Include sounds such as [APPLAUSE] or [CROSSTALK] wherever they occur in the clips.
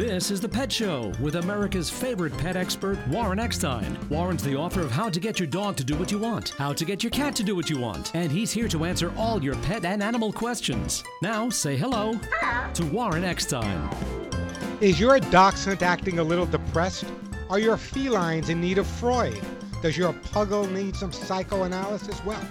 This is The Pet Show with America's favorite pet expert, Warren Eckstein. Warren's the author of How to Get Your Dog to Do What You Want, How to Get Your Cat to Do What You Want, and he's here to answer all your pet and animal questions. Now, say hello to Warren Eckstein. Is your dachshund acting a little depressed? Are your felines in need of Freud? Does your puggle need some psychoanalysis? Well,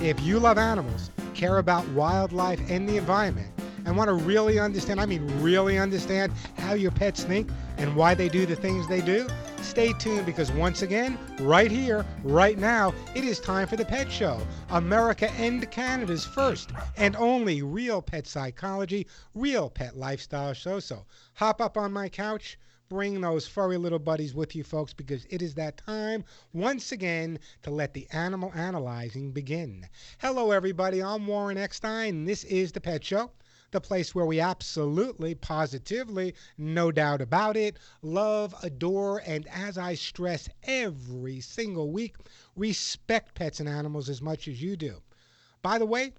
if you love animals, care about wildlife and the environment, and want to really understand, I mean, really understand how your pets think and why they do the things they do, stay tuned because once again, right here, right now, it is time for the Pet Show. America and Canada's first and only real pet psychology, real pet lifestyle show. So hop up on my couch. Bring those furry little buddies with you, folks, because it is that time once again to let the animal analyzing begin. Hello, everybody. I'm Warren Eckstein. This is The Pet Show the place where we absolutely, positively, no doubt about it, love, adore, and as I stress every single week, respect pets and animals as much as you do. By the way,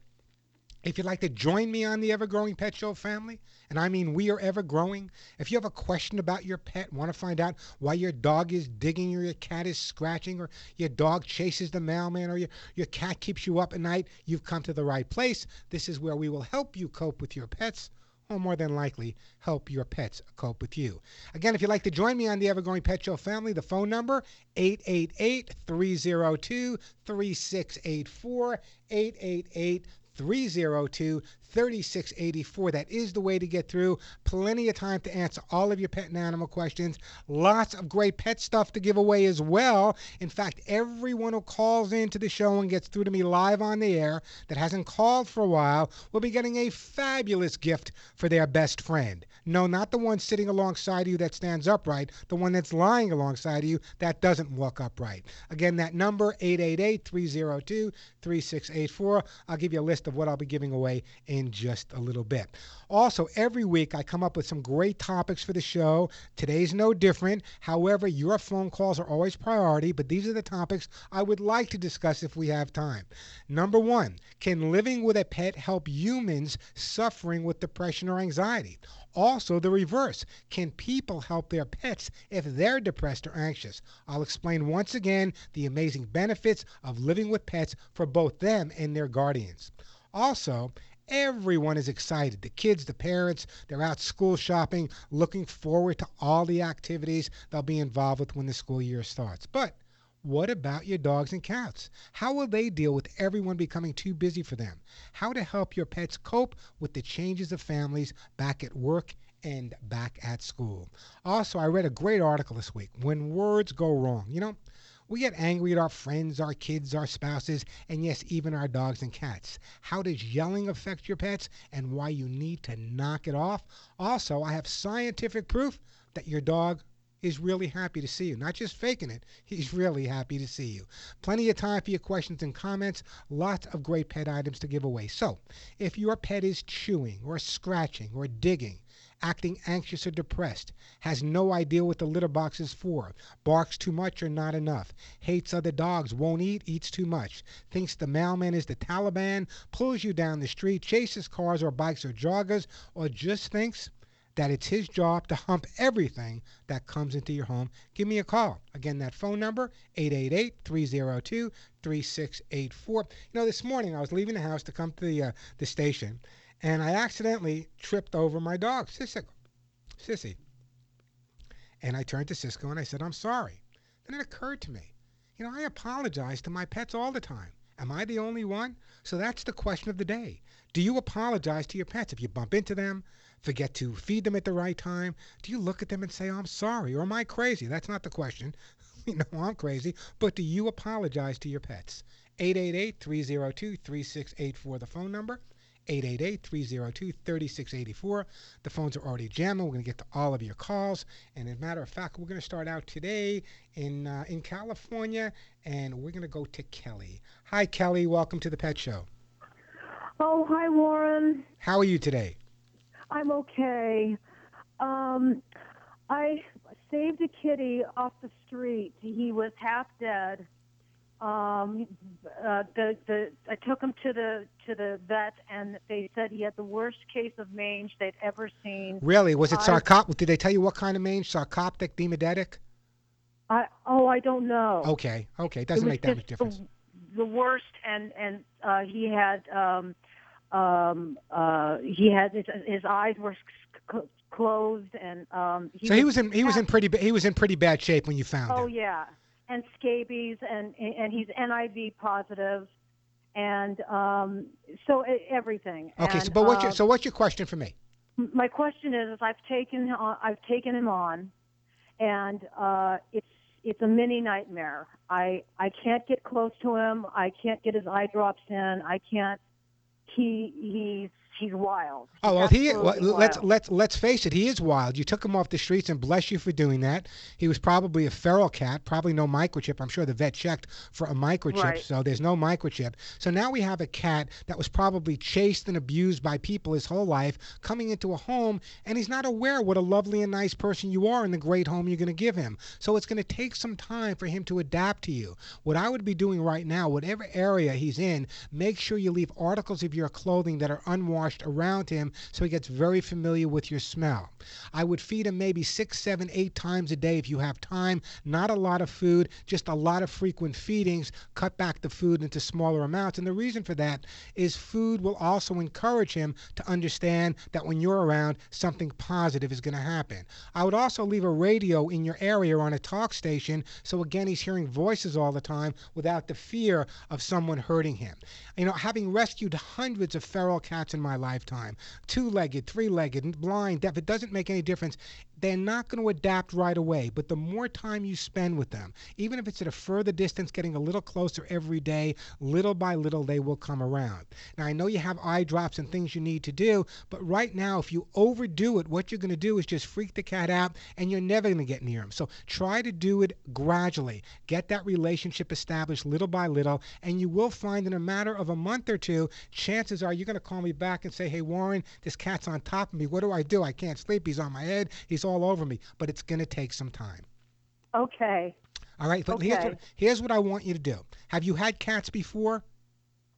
if you'd like to join me on the Ever Growing Pet Show family, and I mean we are ever growing, if you have a question about your pet, want to find out why your dog is digging or your cat is scratching or your dog chases the mailman or your, your cat keeps you up at night, you've come to the right place. This is where we will help you cope with your pets or more than likely help your pets cope with you. Again, if you'd like to join me on the Ever Growing Pet Show family, the phone number 888-302-3684 888 302 3684. That is the way to get through. Plenty of time to answer all of your pet and animal questions. Lots of great pet stuff to give away as well. In fact, everyone who calls into the show and gets through to me live on the air that hasn't called for a while will be getting a fabulous gift for their best friend. No, not the one sitting alongside you that stands upright, the one that's lying alongside you that doesn't walk upright. Again, that number 888 302 3684. I'll give you a list of what I'll be giving away in just a little bit. Also, every week I come up with some great topics for the show. Today's no different. However, your phone calls are always priority, but these are the topics I would like to discuss if we have time. Number one, can living with a pet help humans suffering with depression or anxiety? Also, the reverse. Can people help their pets if they're depressed or anxious? I'll explain once again the amazing benefits of living with pets for both them and their guardians. Also, everyone is excited. The kids, the parents, they're out school shopping, looking forward to all the activities they'll be involved with when the school year starts. But what about your dogs and cats? How will they deal with everyone becoming too busy for them? How to help your pets cope with the changes of families back at work and back at school. Also, I read a great article this week When Words Go Wrong. You know, we get angry at our friends, our kids, our spouses, and yes, even our dogs and cats. How does yelling affect your pets and why you need to knock it off? Also, I have scientific proof that your dog is really happy to see you. Not just faking it, [LAUGHS] he's really happy to see you. Plenty of time for your questions and comments. Lots of great pet items to give away. So, if your pet is chewing or scratching or digging, acting anxious or depressed, has no idea what the litter box is for, barks too much or not enough, hates other dogs, won't eat, eats too much, thinks the mailman is the Taliban, pulls you down the street, chases cars or bikes or joggers, or just thinks that it's his job to hump everything that comes into your home, give me a call. Again, that phone number, 888-302-3684. You know, this morning I was leaving the house to come to the, uh, the station, and I accidentally tripped over my dog, Sissy. Sissy. And I turned to Cisco and I said, I'm sorry. Then it occurred to me, you know, I apologize to my pets all the time. Am I the only one? So that's the question of the day. Do you apologize to your pets if you bump into them, forget to feed them at the right time? Do you look at them and say, I'm sorry, or am I crazy? That's not the question. [LAUGHS] you know, I'm crazy. But do you apologize to your pets? 888 302 3684, the phone number. 888-302-3684. The phones are already jamming. We're going to get to all of your calls. And as a matter of fact, we're going to start out today in uh, in California, and we're going to go to Kelly. Hi, Kelly. Welcome to the Pet Show. Oh, hi, Warren. How are you today? I'm okay. Um, I saved a kitty off the street. He was half dead, Um, uh, the the I took him to the to the vet, and they said he had the worst case of mange they'd ever seen. Really? Was it sarcoptic? Did they tell you what kind of mange? Sarcoptic, demodectic? I oh I don't know. Okay, okay. It It doesn't was make that much difference. The, the worst, and and uh, he had um, um, uh, he had his, his eyes were c- closed, and um, he So he was in he was in pretty he was in pretty bad shape when you found Oh him. Oh yeah, and scabies, and and he's FIV positive, and um, so everything. Okay, and, so but what's your uh, so what's your question for me? my question is, is I've taken I've taken him on, and uh, it's it's a mini nightmare. I I can't get close to him. I can't get his eye drops in. I can't. He he's he's wild. Oh well, he well, let's let's let's face it. He is wild. You took him off the streets, and bless you for doing that. He was probably a feral cat, probably no microchip. I'm sure the vet checked for a microchip, Right. so there's no microchip. So now we have a cat that was probably chased and abused by people his whole life, coming into a home, and he's not aware what a lovely and nice person you are and the great home you're going to give him. So it's going to take some time for him to adapt to you. What I would be doing right now, whatever area he's in, make sure you leave articles of your clothing that are unwashed around him so he gets very familiar with your smell. I would feed him maybe six, seven, eight times a day if you have time. Not a lot of food, just a lot of frequent feedings. Cut back the food into smaller amounts. And the reason for that is food will also encourage him to understand that when you're around, something positive is going to happen. I would also leave a radio in your area or on a talk station so again he's hearing voices all the time without the fear of someone hurting him. You know, having rescued hundreds of feral cats in my lifetime, two-legged, three-legged, blind, deaf, it doesn't make any difference. They're not going to adapt right away, but the more time you spend with them, even if it's at a further distance, getting a little closer every day, little by little they will come around. Now I know you have eye drops and things you need to do, but right now if you overdo it, what you're going to do is just freak the cat out and you're never going to get near him. So try to do it gradually. Get that relationship established little by little, and you will find in a matter of a month or two, chances are you're going to call me back and say, Hey, Warren, this cat's on top of me. What do I do? I can't sleep. He's on my head. He's all over me. But it's going to take some time. Okay. All right. But here's, Okay. what, here's what I want you to do. Have you had cats before?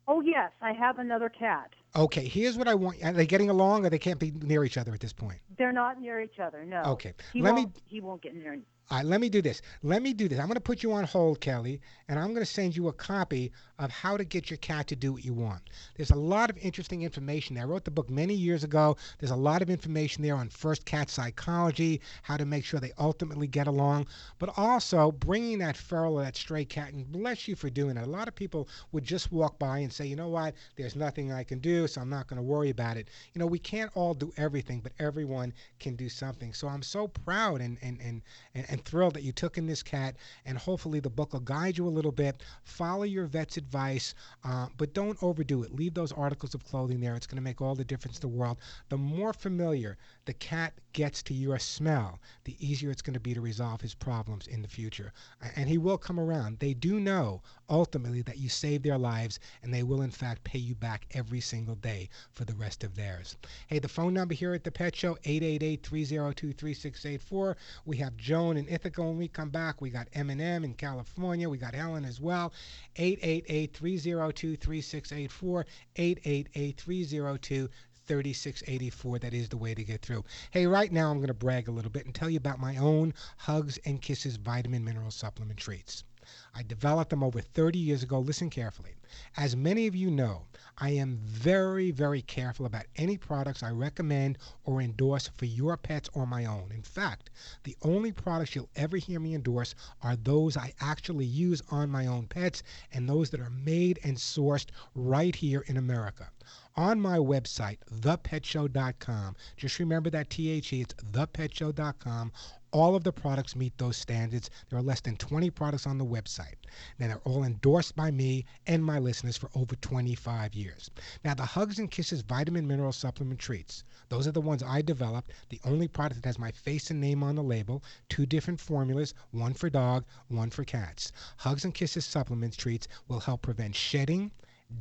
Oh yes, I have another cat. Okay. Here's what I want. Are they getting along or they can't be near each other at this point? They're not near each other. No. Okay. He Let me- won't. He won't get near. Let me do this. Let me do this. I'm going to put you on hold, Kelly, and I'm going to send you a copy of how to get your cat to do what you want. There's a lot of interesting information. I wrote the book many years ago. There's a lot of information there on first cat psychology, how to make sure they ultimately get along, but also bringing that feral or that stray cat, and bless you for doing it. A lot of people would just walk by and say, you know what, there's nothing I can do, so I'm not going to worry about it. You know, we can't all do everything, but everyone can do something. So I'm so proud and, and, and, and, and thrilled that you took in this cat, and hopefully the book will guide you a little bit. Follow your vet's advice, uh, but don't overdo it. Leave those articles of clothing there. It's going to make all the difference in the world. The more familiar the cat gets to your smell, the easier it's going to be to resolve his problems in the future. And he will come around. They do know ultimately that you saved their lives, and they will in fact pay you back every single day for the rest of theirs. Hey, the phone number here at the Pet Show 888-302-3684. We have Joan in Ithaca when we come back. We got Eminem in California. We got Helen as well. 888-302-3684. 888-302 3684. That is the way to get through. Hey, right now I'm going to brag a little bit and tell you about my own Hugs and Kisses vitamin mineral supplement treats. I developed them over 30 years ago. Listen carefully. As many of you know, I am very, very careful about any products I recommend or endorse for your pets or my own. In fact, the only products you'll ever hear me endorse are those I actually use on my own pets and those that are made and sourced right here in America on my website, thepetshow.com. Just remember that THE, it's thepetshow.com. All of the products meet those standards. There are less than 20 products on the website. Now, they're all endorsed by me and my listeners for over 25 years. Now, the Hugs and Kisses Vitamin Mineral Supplement Treats, those are the ones I developed. The only product that has my face and name on the label. Two different formulas, one for dog, one for cats. Hugs and Kisses Supplements Treats will help prevent shedding,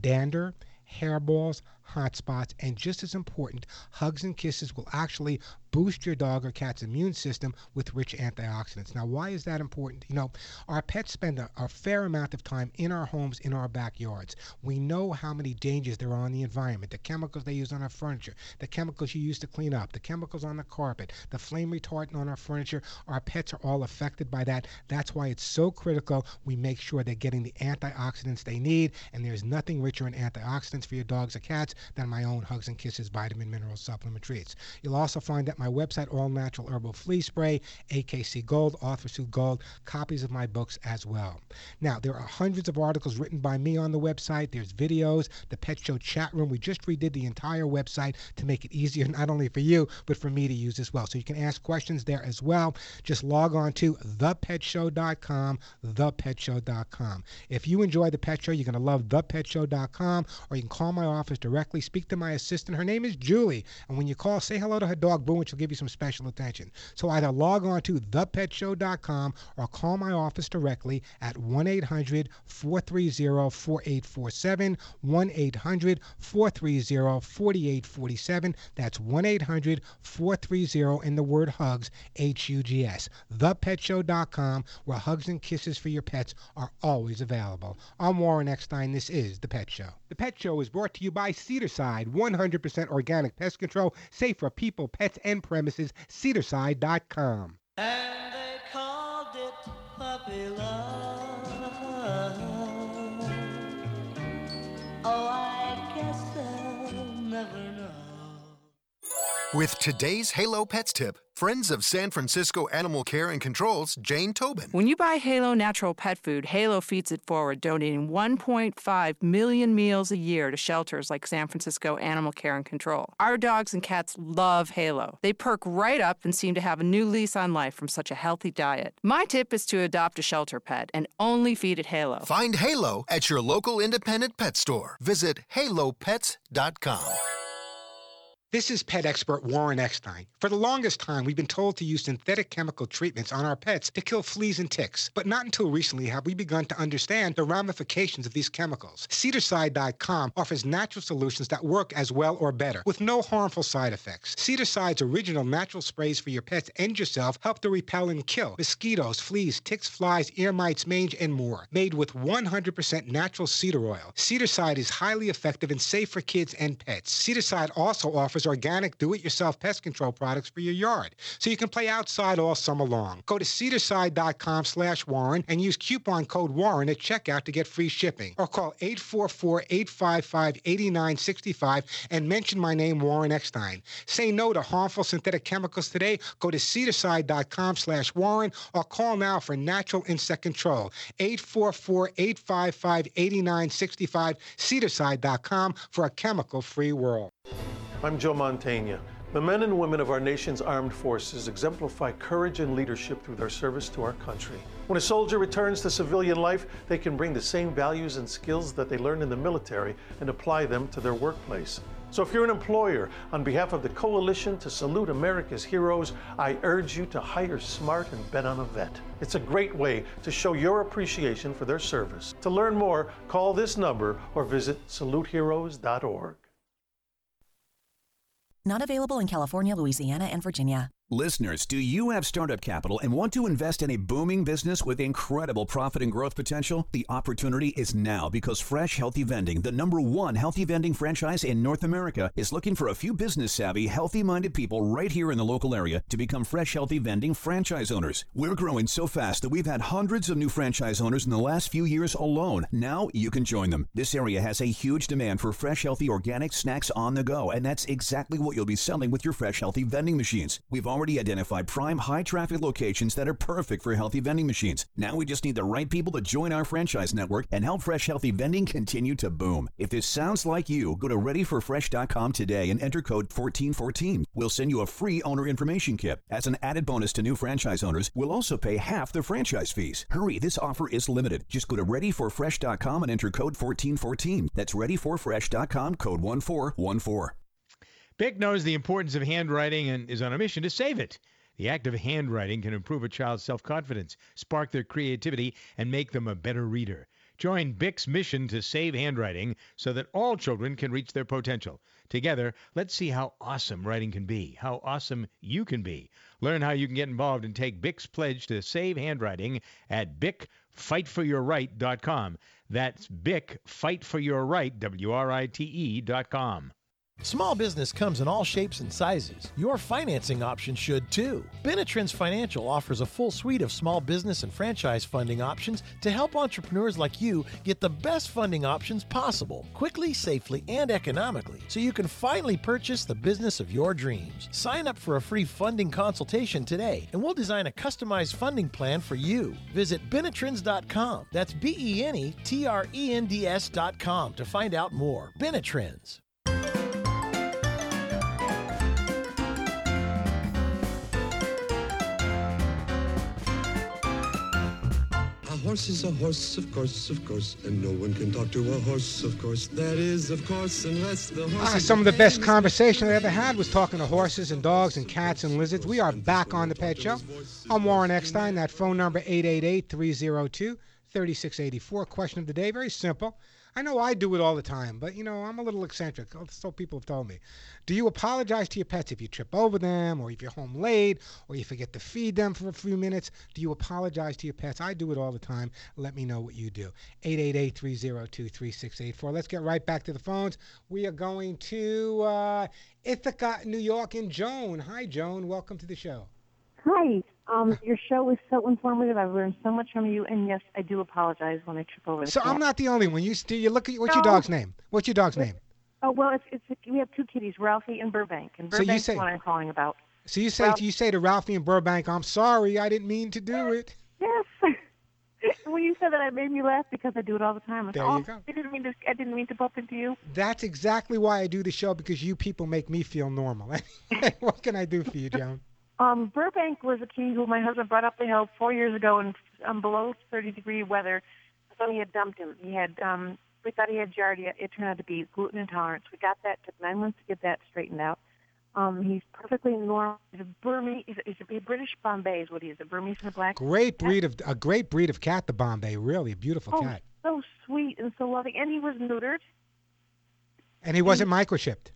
dander, hairballs, hot spots, and just as important, hugs and kisses will actually boost your dog or cat's immune system with rich antioxidants. Now, why is that important? You know, our pets spend a, a, fair amount of time in our homes, in our backyards. We know how many dangers there are on the environment, the chemicals they use on our furniture, the chemicals you use to clean up, the chemicals on the carpet, the flame retardant on our furniture. Our pets are all affected by that. That's why it's so critical we make sure they're getting the antioxidants they need, and there's nothing richer in antioxidants for your dogs or cats than my own Hugs and Kisses vitamin mineral supplement treats. You'll also find at my website All Natural Herbal Flea Spray, AKC Gold, Arthur Gold, copies of my books as well. Now, there are hundreds of articles written by me on the website. There's videos, the Pet Show chat room. We just redid the entire website to make it easier [LAUGHS] not only for you, but for me to use as well. So you can ask questions there as well. Just log on to thepetshow.com, thepetshow.com. If you enjoy the Pet Show, you're going to love thepetshow.com, or you can call my office directly, speak to my assistant. Her name is Julie. And when you call, say hello to her dog, Boo, and she'll give you some special attention. So either log on to thepetshow.com or call my office directly at 1 800 430 4847. 1 800 430 4847. That's 1 800 430 in the word hugs, H U G S. Thepetshow.com, where hugs and kisses for your pets are always available. I'm Warren Eckstein. This is The Pet Show. The Pet Show is brought to you by Cedarcide, 100% organic pest control, safe for people, pets, and premises. Cedarcide.com. And they called it puppy love. With today's Halo Pets tip, friends of San Francisco Animal Care and Control's Jane Tobin. When you buy Halo natural pet food, Halo feeds it forward, donating 1.5 million meals a year to shelters like San Francisco Animal Care and Control. Our dogs and cats love Halo. They perk right up and seem to have a new lease on life from such a healthy diet. My tip is to adopt a shelter pet and only feed it Halo. Find Halo at your local independent pet store. Visit halopets.com. This is pet expert Warren Eckstein. For the longest time, we've been told to use synthetic chemical treatments on our pets to kill fleas and ticks. But not until recently have we begun to understand the ramifications of these chemicals. Cedarcide.com offers natural solutions that work as well or better, with no harmful side effects. Cedarcide's original natural sprays for your pets and yourself help to repel and kill mosquitoes, fleas, ticks, flies, ear mites, mange, and more. Made with 100% natural cedar oil. Cedarcide is highly effective and safe for kids and pets. Cedarcide also offers offers organic do-it-yourself pest control products for your yard, so you can play outside all summer long. Go to cedarcide.com slash Warren and use coupon code Warren at checkout to get free shipping. Or call 844-855-8965 and mention my name, Warren Eckstein. Say no to harmful synthetic chemicals today. Go to cedarcide.com slash Warren or call now for natural insect control. 844-855-8965, cedarcide.com for a chemical-free world. I'm Joe Mantegna. The men and women of our nation's armed forces exemplify courage and leadership through their service to our country. When a soldier returns to civilian life, they can bring the same values and skills that they learned in the military and apply them to their workplace. So if you're an employer, on behalf of the Coalition to Salute America's Heroes, I urge you to hire smart and bet on a vet. It's a great way to show your appreciation for their service. To learn more, call this number or visit saluteheroes.org. Not available in California, Louisiana, and Virginia. Listeners, do you have startup capital and want to invest in a booming business with incredible profit and growth potential? The opportunity is now because Fresh Healthy Vending, the number one healthy vending franchise in North America, is looking for a few business savvy, healthy minded people right here in the local area to become Fresh Healthy Vending franchise owners. We're growing so fast that we've had hundreds of new franchise owners in the last few years alone. Now you can join them. This area has a huge demand for fresh, healthy, organic snacks on the go, and that's exactly what you'll be selling with your Fresh Healthy Vending machines. We've identified prime high traffic locations that are perfect for healthy vending machines. Now we just need the right people to join our franchise network and help Fresh Healthy Vending continue to boom. If this sounds like you, go to readyforfresh.com today and enter code 1414. We'll send you a free owner information kit. As an added bonus to new franchise owners, we'll also pay half the franchise fees. Hurry, this offer is limited. Just go to readyforfresh.com and enter code 1414. That's readyforfresh.com, code 1414. Bic knows the importance of handwriting and is on a mission to save it. The act of handwriting can improve a child's self confidence, spark their creativity, and make them a better reader. Join BIC's mission to save handwriting so that all children can reach their potential. Together, let's see how awesome writing can be, how awesome you can be. Learn how you can get involved and take BIC's pledge to save handwriting at bicfightforyourright.com. That's Bic Fight for Your Right, W R I T E dot com. Small business comes in all shapes and sizes. Your financing options should too. Benetrends Financial offers a full suite of small business and franchise funding options to help entrepreneurs like you get the best funding options possible, quickly, safely, and economically, so you can finally purchase the business of your dreams. Sign up for a free funding consultation today, and we'll design a customized funding plan for you. Visit Benetrends.com. That's B E N E T R E N D S.com to find out more. Benetrends. Horse is a horse, of course, of course, and no one can talk to a horse, of course. That is, of course, unless the horse. Ah, is some of the best conversation I ever had was talking to horses and dogs and cats and lizards. We are back on the Pet Show. I'm Warren Eckstein. That phone number 888-302-3684. Question of the day, very simple. I know I do it all the time, but you know I'm a little eccentric. So people have told me. Do you apologize to your pets if you trip over them, or if you're home late, or you forget to feed them for a few minutes? Do you apologize to your pets? I do it all the time. Let me know what you do. 888-302-3684. Let's get right back to the phones. We are going to uh, Ithaca, New York, and Joan. Hi, Joan. Welcome to the show. Hi. Um, your show was so informative. I've learned so much from you, and yes, I do apologize when I trip over. the So I'm not the only one. You do you look at what's your dog's name? What's your dog's name? Oh well, it's, it's we have two kitties, Ralphie and Burbank, and So you say- one I'm calling about. So you say Ralph- you say to Ralphie and Burbank, "I'm sorry, I didn't mean to do it." Yes. [LAUGHS] when you said that, it made me laugh because I do it all the time. I There thought, you oh, go. I didn't mean to. I didn't mean to bump into you. That's exactly why I do the show because you people make me feel normal. [LAUGHS] what can I do for you, Joan? Um, Burbank was a kitty who my husband brought up the hill four years ago in um, below 30 degree weather. So he had dumped him. He had, um, we thought he had giardia. It turned out to be gluten intolerance. We got that. Took nine months to get that straightened out. Um, he's perfectly normal. He's a Burmese. He's a, he's a British Bombay is what he is. A Burmese and a black. Great breed of a great breed of cat, the Bombay. Really a beautiful cat Oh, cat. so sweet and so loving. And he was neutered. And he wasn't microchipped.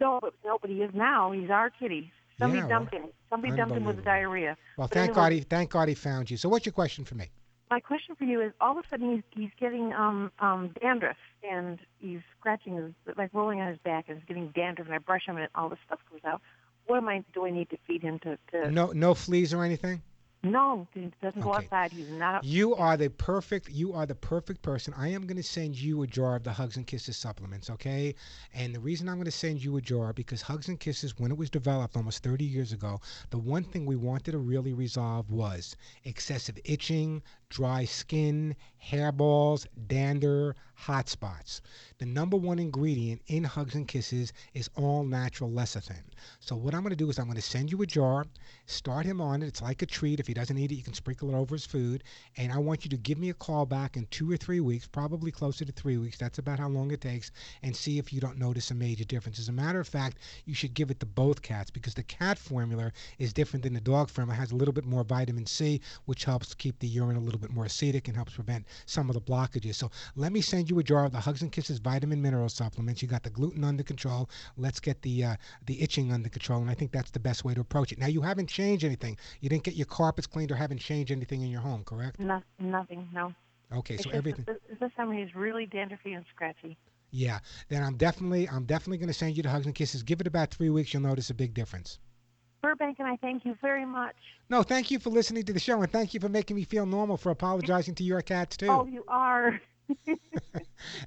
No, but nobody is now. He's our kitty. Somebody Yeah, dumped well, him. Somebody dumped him with diarrhea. Well, But thank anyway, God he thank God he found you. So what's your question for me? My question for you is: all of a sudden he's he's getting um um dandruff and he's scratching his like rolling on his back and he's getting dandruff and I brush him and all this stuff comes out. What am I do I need to feed him to? to No no fleas or anything? No, he doesn't go Okay. outside. He's not. You are the perfect. You are the perfect person. I am going to send you a jar of the Hugs and Kisses supplements, okay? And the reason I'm going to send you a jar because Hugs and Kisses, when it was developed almost 30 years ago, the one thing we wanted to really resolve was excessive itching, dry skin, hairballs, dander, hot spots. The number one ingredient in Hugs and Kisses is all natural lecithin. So what I'm going to do is I'm going to send you a jar, start him on it. It's like a treat. If he doesn't eat it, you can sprinkle it over his food. And I want you to give me a call back in two or three weeks, probably closer to three weeks. That's about how long it takes, and see if you don't notice a major difference. As a matter of fact, you should give it to both cats because the cat formula is different than the dog formula. It has a little bit more vitamin C, which helps keep the urine a little bit more acidic and helps prevent some of the blockages. So let me send you a jar of the Hugs and Kisses vitamin mineral supplements. You got the gluten under control. Let's get the uh, the itching under control, and I think that's the best way to approach it. Now you haven't changed anything. You didn't get your carpets cleaned or haven't changed anything in your home, correct? No, nothing. No. Okay, It's so everything. This, this time he's really dandruffy and scratchy. Yeah. Then I'm definitely I'm definitely going to send you the Hugs and Kisses. Give it about three weeks. You'll notice a big difference. Burbank and I thank you very much. No, thank you for listening to the show, and thank you for making me feel normal for apologizing to your cats too. Oh, you are. [LAUGHS]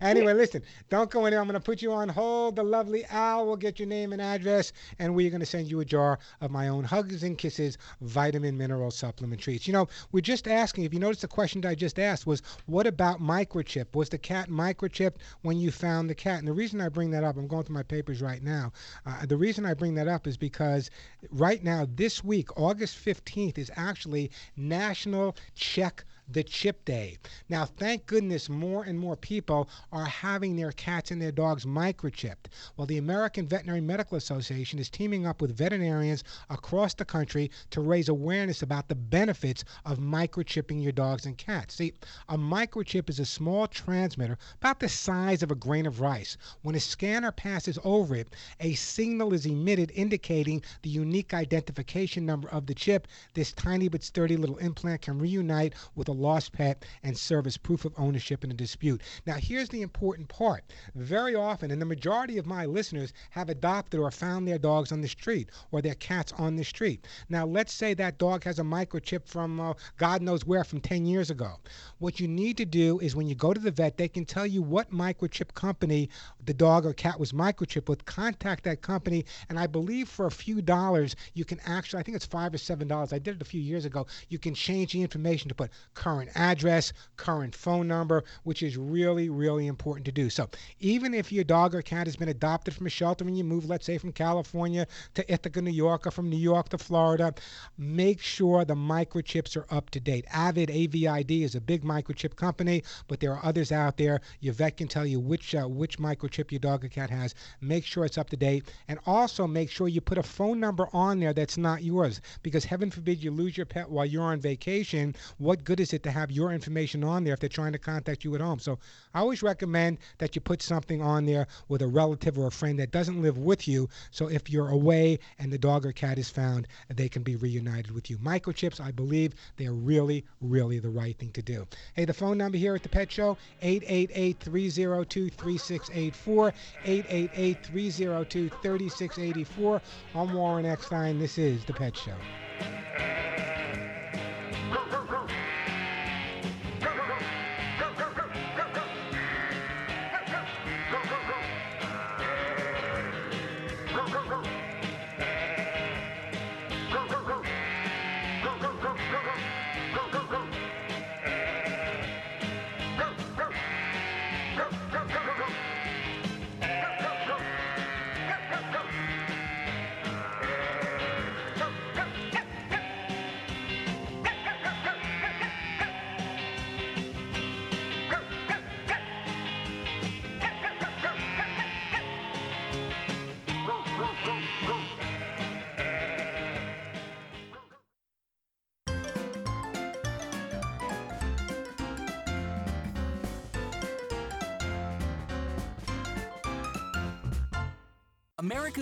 Anyway, listen, don't go anywhere. I'm going to put you on hold. The lovely Al will get your name and address, and we're going to send you a jar of my own Hugs and Kisses vitamin mineral supplement treats. You know, we're just asking, if you notice the question I just asked was, what about microchip? Was the cat microchipped when you found the cat? And the reason I bring that up, I'm going through my papers right now. Uh, the reason I bring that up is because right now, this week, August 15th, is actually National Check the chip day. Now, thank goodness more and more people are having their cats and their dogs microchipped. Well, the American Veterinary Medical Association is teaming up with veterinarians across the country to raise awareness about the benefits of microchipping your dogs and cats. See, a microchip is a small transmitter about the size of a grain of rice. When a scanner passes over it, a signal is emitted indicating the unique identification number of the chip. This tiny but sturdy little implant can reunite with a lost pet and serve as proof of ownership in a dispute. Now, here's the important part. Very often, and the majority of my listeners have adopted or found their dogs on the street or their cats on the street. Now, let's say that dog has a microchip from uh, God knows where, from 10 years ago. What you need to do is when you go to the vet, they can tell you what microchip company the dog or cat was microchipped with. Contact that company, and I believe for a few dollars, you can actually, I think it's five or seven dollars. I did it a few years ago. You can change the information to put current address, current phone number, which is really, really important to do. So even if your dog or cat has been adopted from a shelter and you move, let's say, from California to Ithaca, New York, or from New York to Florida, make sure the microchips are up to date. Avid AVID is a big microchip company, but there are others out there. Your vet can tell you which uh, which microchip your dog or cat has. Make sure it's up to date, and also make sure you put a phone number on there that's not yours, because heaven forbid you lose your pet while you're on vacation. What good is it to have your information on there if they're trying to contact you at home? So I always recommend that you put something on there with a relative or a friend that doesn't live with you. So if you're away and the dog or cat is found, they can be reunited with you. Microchips, I believe they're really, really the right thing to do. Hey, the phone number here at the Pet Show, 888-302-3684, 888-302-3684. I'm Warren Eckstein. This is the Pet Show.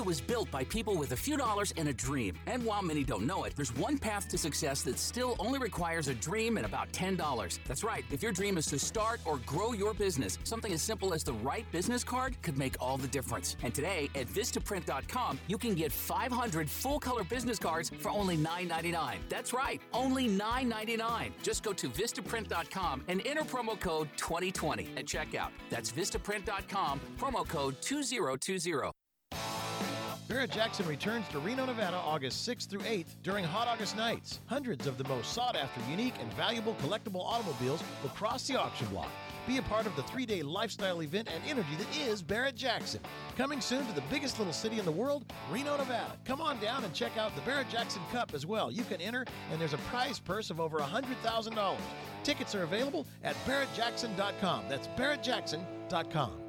Was built by people with a few dollars and a dream. And while many don't know it, there's one path to success that still only requires a dream and about $10. That's right. If your dream is to start or grow your business, something as simple as the right business card could make all the difference. And today at Vistaprint.com, you can get 500 full color business cards for only $9.99. That's right, only $9.99. Just go to Vistaprint.com and enter promo code 2020 at checkout. That's Vistaprint.com, promo code 2020. Barrett Jackson returns to Reno, Nevada, August 6th through 8th during Hot August Nights. Hundreds of the most sought after, unique, and valuable collectible automobiles will cross the auction block. Be a part of the three day lifestyle event and energy that is Barrett Jackson. Coming soon to the biggest little city in the world, Reno, Nevada. Come on down and check out the Barrett Jackson Cup as well. You can enter, and there's a prize purse of over $100,000. Tickets are available at barrettjackson.com. That's barrettjackson.com.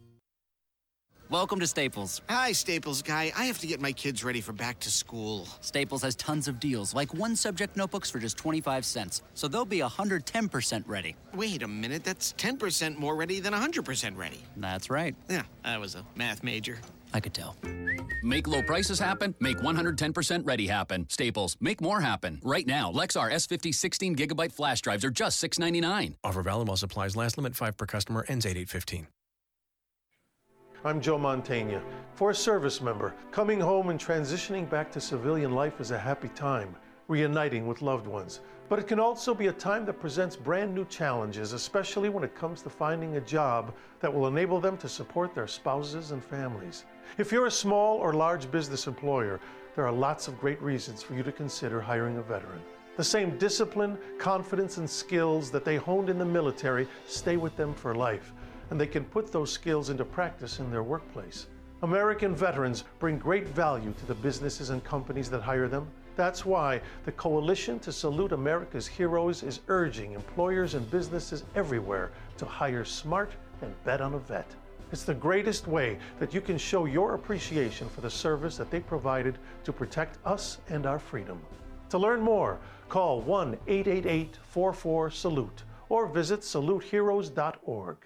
Welcome to Staples. Hi, Staples guy. I have to get my kids ready for back to school. Staples has tons of deals, like one subject notebooks for just 25 cents. So they'll be 110% ready. Wait a minute, that's 10% more ready than 100% ready. That's right. Yeah, I was a math major. I could tell. Make low prices happen. Make 110% ready happen. Staples. Make more happen. Right now, Lexar S50 16 gigabyte flash drives are just $6.99. Offer valid while supplies last. Limit 5 per customer. Ends 8815. I'm Joe Mantegna. For a service member, coming home and transitioning back to civilian life is a happy time, reuniting with loved ones. But it can also be a time that presents brand new challenges, especially when it comes to finding a job that will enable them to support their spouses and families. If you're a small or large business employer, there are lots of great reasons for you to consider hiring a veteran. The same discipline, confidence, and skills that they honed in the military stay with them for life, and they can put those skills into practice in their workplace. American veterans bring great value to the businesses and companies that hire them. That's why the Coalition to Salute America's Heroes is urging employers and businesses everywhere to hire smart and bet on a vet. It's the greatest way that you can show your appreciation for the service that they provided to protect us and our freedom. To learn more, call 1 888 44 Salute or visit saluteheroes.org.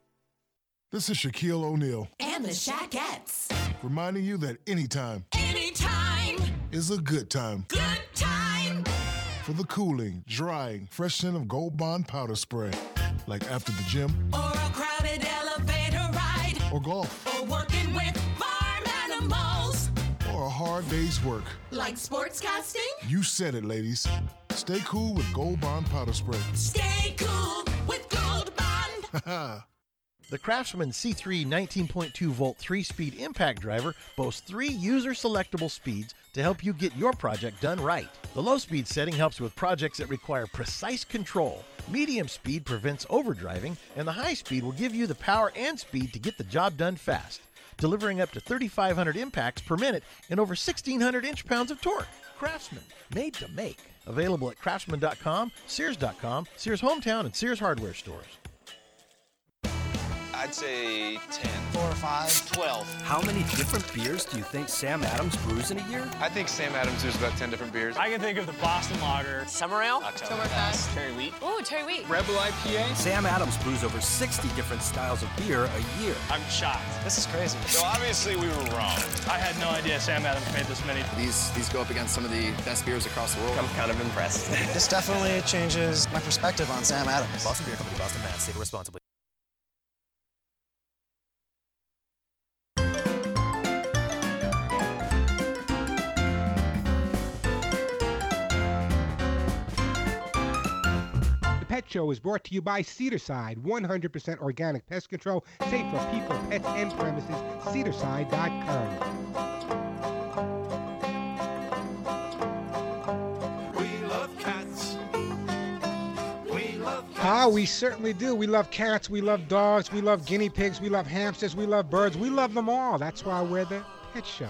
This is Shaquille O'Neal. And the Shaquettes. Reminding you that anytime. Anytime. Is a good time. Good time. For the cooling, drying, fresh scent of Gold Bond powder spray. Like after the gym. Or a crowded elevator ride. Or golf. Or working with farm animals. Or a hard day's work. Like sportscasting. You said it, ladies. Stay cool with Gold Bond powder spray. Stay cool with Gold Bond. [LAUGHS] The Craftsman C3 19.2 volt 3 speed impact driver boasts three user selectable speeds to help you get your project done right. The low speed setting helps with projects that require precise control. Medium speed prevents overdriving, and the high speed will give you the power and speed to get the job done fast, delivering up to 3,500 impacts per minute and over 1,600 inch pounds of torque. Craftsman, made to make. Available at craftsman.com, Sears.com, Sears Hometown, and Sears Hardware stores. I'd say 10. Four or five. 12. How many different beers do you think Sam Adams brews in a year? I think Sam Adams brews about 10 different beers. I can think of the Boston Lager. Summer Ale. Oktoberfest. Cherry Wheat. Ooh, Cherry Wheat. Rebel IPA. Sam Adams brews over 60 different styles of beer a year. I'm shocked. This is crazy. So obviously we were wrong. I had no idea Sam Adams made this many. These these go up against some of the best beers across the world. I'm kind of impressed. this definitely changes my perspective on Sam Adams. Boston Beer Company, Boston, Mass. Save responsibly. Pet Show is brought to you by Cedarcide, 100% organic pest control, safe for people, pets, and premises. Cedarcide.com. We love cats. We love cats. Ah, we certainly do. We love cats, we love dogs, we love guinea pigs, we love hamsters, we love birds, we love them all. That's why we're the Pet Show.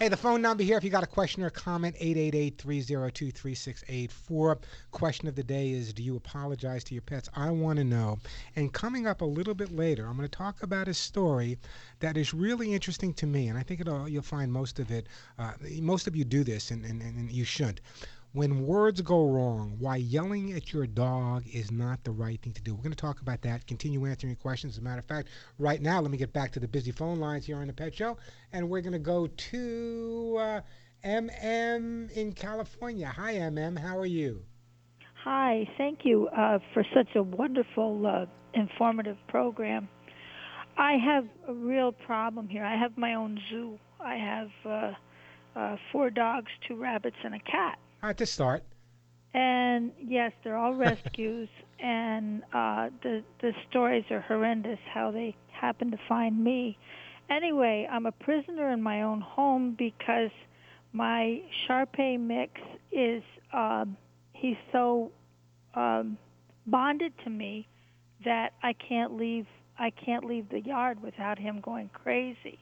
Hey, the phone number here, if you got a question or a comment, 888-302-3684. Question of the day is, do you apologize to your pets? I want to know. And coming up a little bit later, I'm going to talk about a story that is really interesting to me, and I think you'll find most of it, uh, most of you do this, and, and, and you shouldn't. When words go wrong, why yelling at your dog is not the right thing to do. We're going to talk about that, continue answering questions. As a matter of fact, right now, let me get back to the busy phone lines here on the Pet Show, and we're going to go to uh, MM in California. Hi, MM. How are you? Hi, thank you uh, for such a wonderful, uh, informative program. I have a real problem here. I have my own zoo. I have uh, uh, four dogs, two rabbits, and a cat. All right, to start. And yes, they're all [LAUGHS] rescues, and uh, the the stories are horrendous. How they happened to find me. Anyway, I'm a prisoner in my own home because my Sharpei mix is um, he's so um, bonded to me that I can't leave. I can't leave the yard without him going crazy.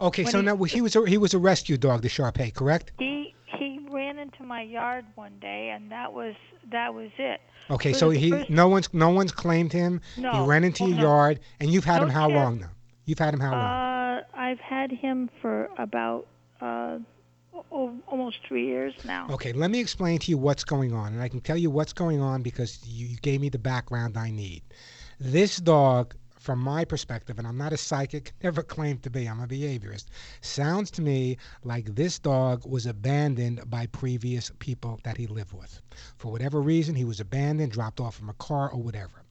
Okay, When so he- now he [LAUGHS] was a, he was a rescue dog, the Sharpei, correct? He he ran into my yard one day, and that was that was it. Okay, For so he first- no one's no one's claimed him. he ran into your no. yard, and you've had him how chance. long now? You've had him how long? Uh, I've had him for about uh, almost three years now. Okay, let me explain to you what's going on, and I can tell you what's going on because you you gave me the background I need. This dog, from my perspective, and I'm not a psychic, [LAUGHS] never claimed to be, I'm a behaviorist, sounds to me like this dog was abandoned by previous people that he lived with. For whatever reason, he was abandoned, dropped off from a car, or whatever.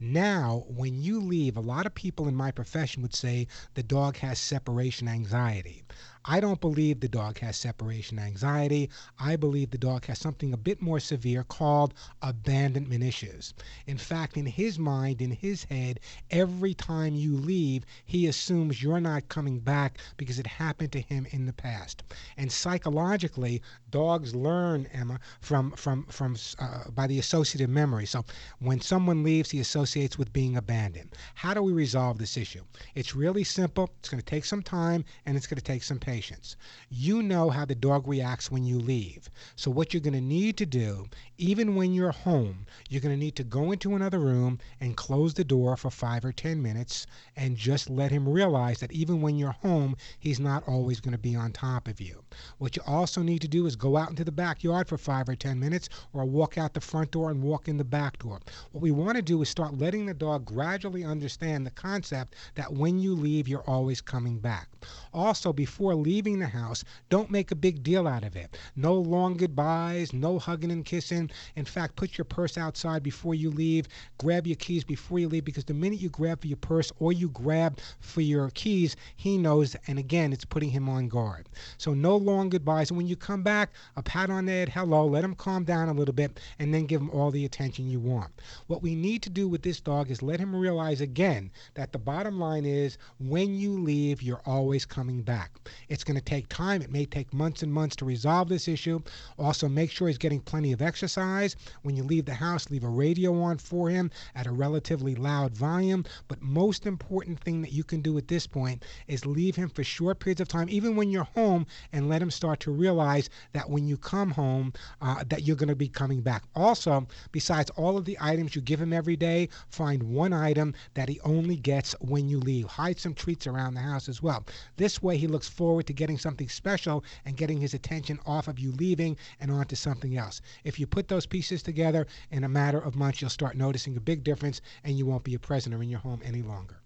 Now, when you leave, a lot of people in my profession would say the dog has separation anxiety. I don't believe the dog has separation anxiety. I believe the dog has something a bit more severe called abandonment issues. In fact, in his mind, in his head, every time you leave, he assumes you're not coming back because it happened to him in the past. And psychologically, dogs learn, Emma, from from from uh, by the associative memory. So when someone leaves, he associates with being abandoned. How do we resolve this issue? It's really simple. It's going to take some time and it's going to take some patience. You know how the dog reacts when you leave. So what you're going to need to do, even when you're home, you're going to need to go into another room and close the door for 5 or 10 minutes and just let him realize that even when you're home, he's not always going to be on top of you. What you also need to do is go out into the backyard for 5 or 10 minutes or walk out the front door and walk in the back door. What we want to do is start letting the dog gradually understand the concept that when you leave, you're always coming back. Also, before leaving the house, don't make a big deal out of it. No long goodbyes, no hugging and kissing. In fact, put your purse outside before you leave. Grab your keys before you leave because the minute you grab for your purse or you grab for your keys, he knows, and again, it's putting him on guard. So, no long goodbyes. And when you come back, a pat on the head, hello, let him calm down a little bit, and then give him all the attention you want. What we need to do with this dog is let him realize again that the bottom line is when you leave, you're always coming back. It's going to take time. It may take months and months to resolve this issue. Also, make sure he's getting plenty of exercise. When you leave the house, leave a radio on for him at a relatively loud volume. But most important thing that you can do at this point is leave him for short periods of time, even when you're home, and let him start to realize that when you come home, uh, that you're going to be coming back. Also, besides all of the items you give him every day, find one item that he only gets when you leave. Hide some treats around the house as well. This way, he looks forward to getting something special and getting his attention off of you leaving and onto something else. If you put those pieces together in a matter of months, you'll start noticing a big difference and you won't be a prisoner in your home any longer.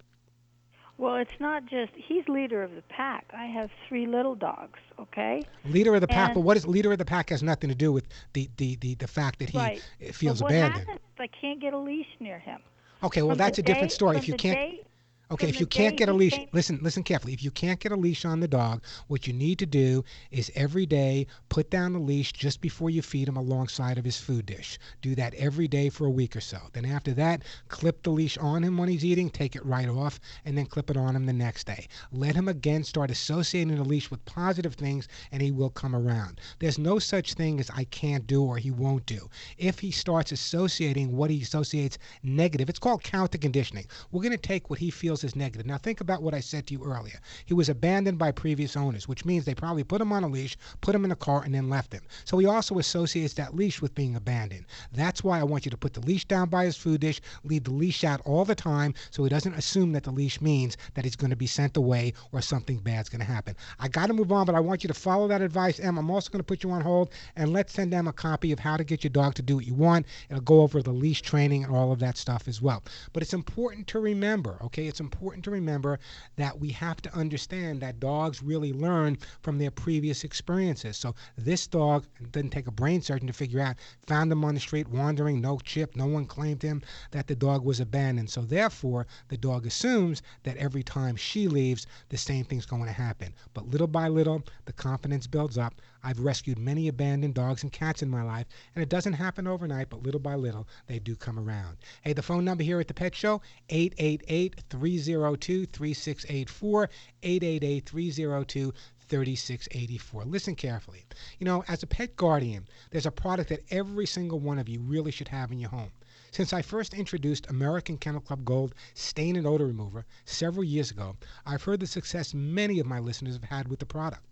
Well, it's not just he's leader of the pack. I have three little dogs. Okay. Leader of the pack, And- but what is leader of the pack has nothing to do with the the, the, the fact that he right. feels but what abandoned. happens I can't get a leash near him. Okay, well From that's a different story. If you can't day- Okay, if you can't get a leash, listen, listen carefully. If you can't get a leash on the dog, what you need to do is every day put down the leash just before you feed him alongside of his food dish. Do that every day for a week or so. Then after that, clip the leash on him when he's eating, take it right off, and then clip it on him the next day. Let him again start associating the leash with positive things, and he will come around. There's no such thing as I can't do or he won't do. If he starts associating what he associates negative, it's called counter conditioning. We're going to take what he feels is negative. Now think about what I said to you earlier. He was abandoned by previous owners, which means they probably put him on a leash, put him in a car, and then left him. So he also associates that leash with being abandoned. That's why I want you to put the leash down by his food dish, leave the leash out all the time so he doesn't assume that the leash means that he's going to be sent away or something bad's going to happen. I got to move on, but I want you to follow that advice, Em. I'm also going to put you on hold, and let's send them a copy of how to get your dog to do what you want. It'll go over the leash training and all of that stuff as well. But it's important to remember, okay? It's important to remember that we have to understand that dogs really learn from their previous experiences. So this dog didn't take a brain surgeon to figure out, found him on the street wandering, no chip, no one claimed him, that the dog was abandoned. So therefore, the dog assumes that every time she leaves, the same thing's going to happen. But little by little, the confidence builds up. I've rescued many abandoned dogs and cats in my life, and it doesn't happen overnight, but little by little, they do come around. Hey, the phone number here at the Pet Show, 888-302-3684, 888-302 3684. Listen carefully. You know, as a pet guardian, there's a product that every single one of you really should have in your home. Since I first introduced American Kennel Club Gold Stain and Odor Remover several years ago, I've heard the success many of my listeners have had with the product.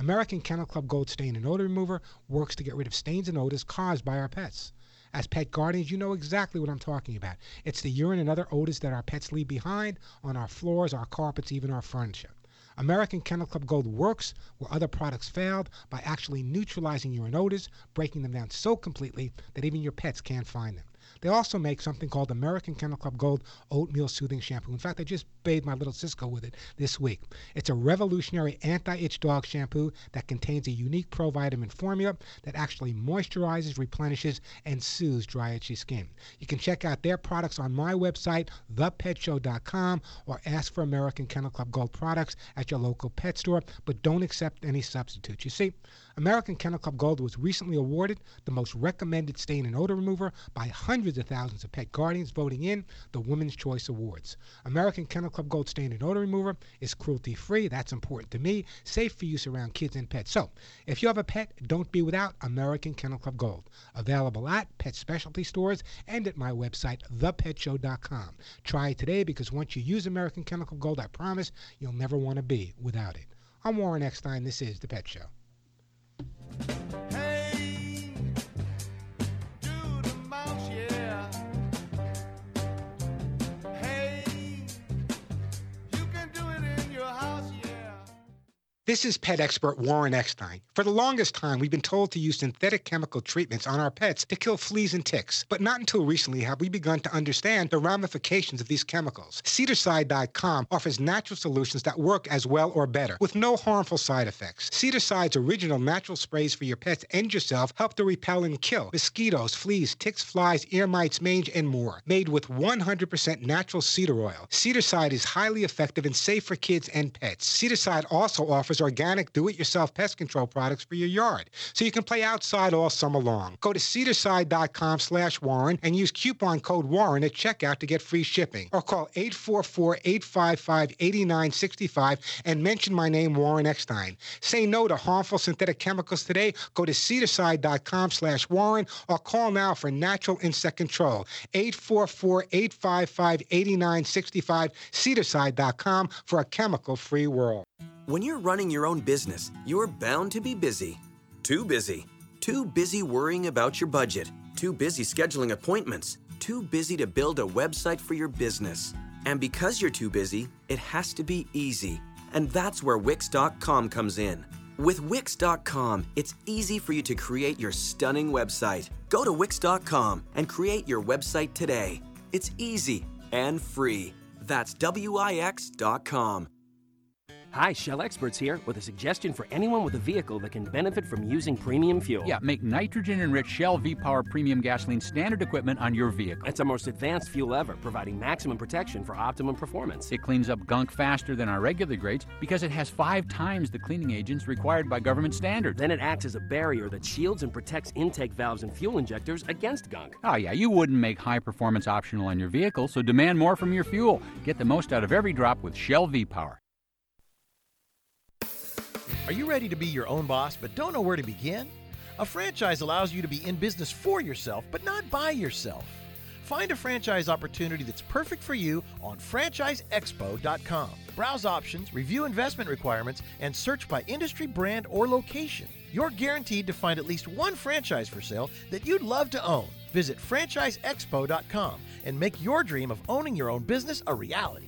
American Kennel Club Gold Stain and Odor Remover works to get rid of stains and odors caused by our pets. As pet guardians, you know exactly what I'm talking about. It's the urine and other odors that our pets leave behind on our floors, our carpets, even our furniture. American Kennel Club Gold works where other products failed by actually neutralizing urine odors, breaking them down so completely that even your pets can't find them. They also make something called American Kennel Club Gold Oatmeal Soothing Shampoo. In fact, I just bathed my little Cisco with it this week. It's a revolutionary anti itch dog shampoo that contains a unique provitamin formula that actually moisturizes, replenishes, and soothes dry, itchy skin. You can check out their products on my website, thepetshow.com, or ask for American Kennel Club Gold products at your local pet store, but don't accept any substitutes. You see, American Kennel Club Gold was recently awarded the most recommended stain and odor remover by hundreds of thousands of pet guardians voting in the Women's Choice Awards. American Kennel Club Gold stain and odor remover is cruelty free. That's important to me. Safe for use around kids and pets. So, if you have a pet, don't be without American Kennel Club Gold. Available at pet specialty stores and at my website, thepetshow.com. Try it today because once you use American Kennel Club Gold, I promise you'll never want to be without it. I'm Warren Eckstein. This is The Pet Show. Hey! This is pet expert Warren Eckstein. For the longest time, we've been told to use synthetic chemical treatments on our pets to kill fleas and ticks. But not until recently have we begun to understand the ramifications of these chemicals. Cedarcide.com offers natural solutions that work as well or better, with no harmful side effects. Cedarcide's original natural sprays for your pets and yourself help to repel and kill mosquitoes, fleas, ticks, flies, ear mites, mange, and more. Made with 100% natural cedar oil, Cedarcide is highly effective and safe for kids and pets. Cedarcide also offers organic do-it-yourself pest control products for your yard, so you can play outside all summer long. Go to cedarcide.com slash Warren and use coupon code Warren at checkout to get free shipping. Or call 844-855-8965 and mention my name, Warren Eckstein. Say no to harmful synthetic chemicals today. Go to cedarcide.com slash Warren or call now for natural insect control. 844-855-8965, cedarcide.com for a chemical-free world. When you're running your own business, you're bound to be busy. Too busy. Too busy worrying about your budget. Too busy scheduling appointments. Too busy to build a website for your business. And because you're too busy, it has to be easy. And that's where Wix.com comes in. With Wix.com, it's easy for you to create your stunning website. Go to Wix.com and create your website today. It's easy and free. That's W-I-X.com. Hi, Shell Experts here with a suggestion for anyone with a vehicle that can benefit from using premium fuel. Yeah, make nitrogen enriched Shell V Power Premium Gasoline standard equipment on your vehicle. It's our most advanced fuel ever, providing maximum protection for optimum performance. It cleans up gunk faster than our regular grades because it has five times the cleaning agents required by government standards. Then it acts as a barrier that shields and protects intake valves and fuel injectors against gunk. Oh, yeah, you wouldn't make high performance optional on your vehicle, so demand more from your fuel. Get the most out of every drop with Shell V Power. Are you ready to be your own boss but don't know where to begin? A franchise allows you to be in business for yourself but not by yourself. Find a franchise opportunity that's perfect for you on franchiseexpo.com. Browse options, review investment requirements, and search by industry, brand, or location. You're guaranteed to find at least one franchise for sale that you'd love to own. Visit franchiseexpo.com and make your dream of owning your own business a reality.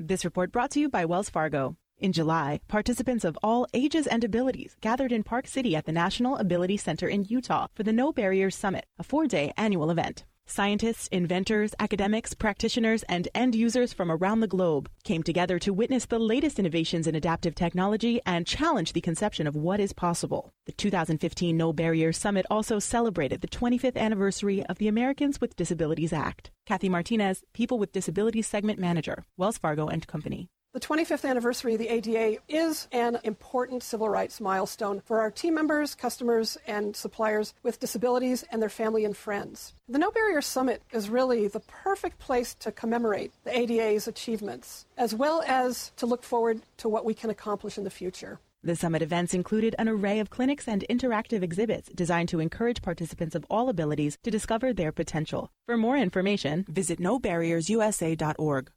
This report brought to you by Wells Fargo. In July, participants of all ages and abilities gathered in Park City at the National Ability Center in Utah for the No Barriers Summit, a four day annual event. Scientists, inventors, academics, practitioners, and end users from around the globe came together to witness the latest innovations in adaptive technology and challenge the conception of what is possible. The 2015 No Barriers Summit also celebrated the 25th anniversary of the Americans with Disabilities Act. Kathy Martinez, People with Disabilities Segment Manager, Wells Fargo and Company. The 25th anniversary of the ADA is an important civil rights milestone for our team members, customers, and suppliers with disabilities and their family and friends. The No Barrier Summit is really the perfect place to commemorate the ADA's achievements, as well as to look forward to what we can accomplish in the future. The summit events included an array of clinics and interactive exhibits designed to encourage participants of all abilities to discover their potential. For more information, visit nobarriersusa.org.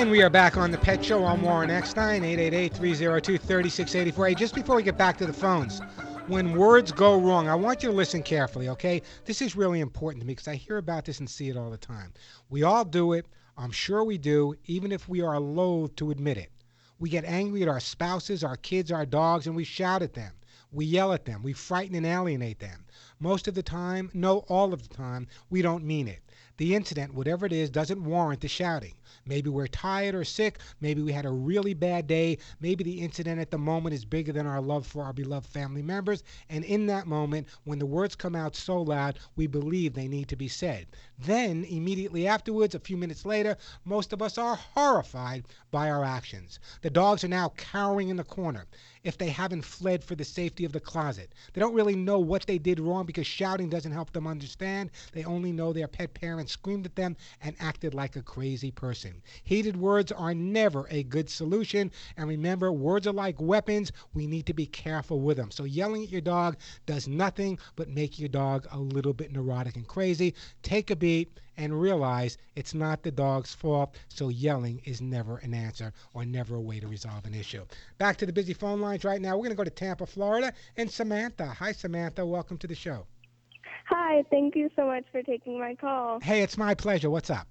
And we are back on the Pet Show. I'm Warren Eckstein, 888-302-3684. Hey, just before we get back to the phones, when words go wrong, I want you to listen carefully, okay? This is really important to me because I hear about this and see it all the time. We all do it. I'm sure we do, even if we are loath to admit it. We get angry at our spouses, our kids, our dogs, and we shout at them. We yell at them. We frighten and alienate them. Most of the time, no, all of the time, we don't mean it. The incident, whatever it is, doesn't warrant the shouting. Maybe we're tired or sick. Maybe we had a really bad day. Maybe the incident at the moment is bigger than our love for our beloved family members. And in that moment, when the words come out so loud, we believe they need to be said. Then, immediately afterwards, a few minutes later, most of us are horrified by our actions. The dogs are now cowering in the corner if they haven't fled for the safety of the closet. They don't really know what they did wrong because shouting doesn't help them understand. They only know their pet parents screamed at them and acted like a crazy person. Heated words are never a good solution. And remember, words are like weapons. We need to be careful with them. So yelling at your dog does nothing but make your dog a little bit neurotic and crazy. Take a beat and realize it's not the dog's fault, so yelling is never an answer or never a way to resolve an issue. Back to the busy phone lines right now. We're going to go to Tampa, Florida, and Samantha. Hi, Samantha. Welcome to the show. Hi, thank you so much for taking my call. Hey, it's my pleasure. What's up?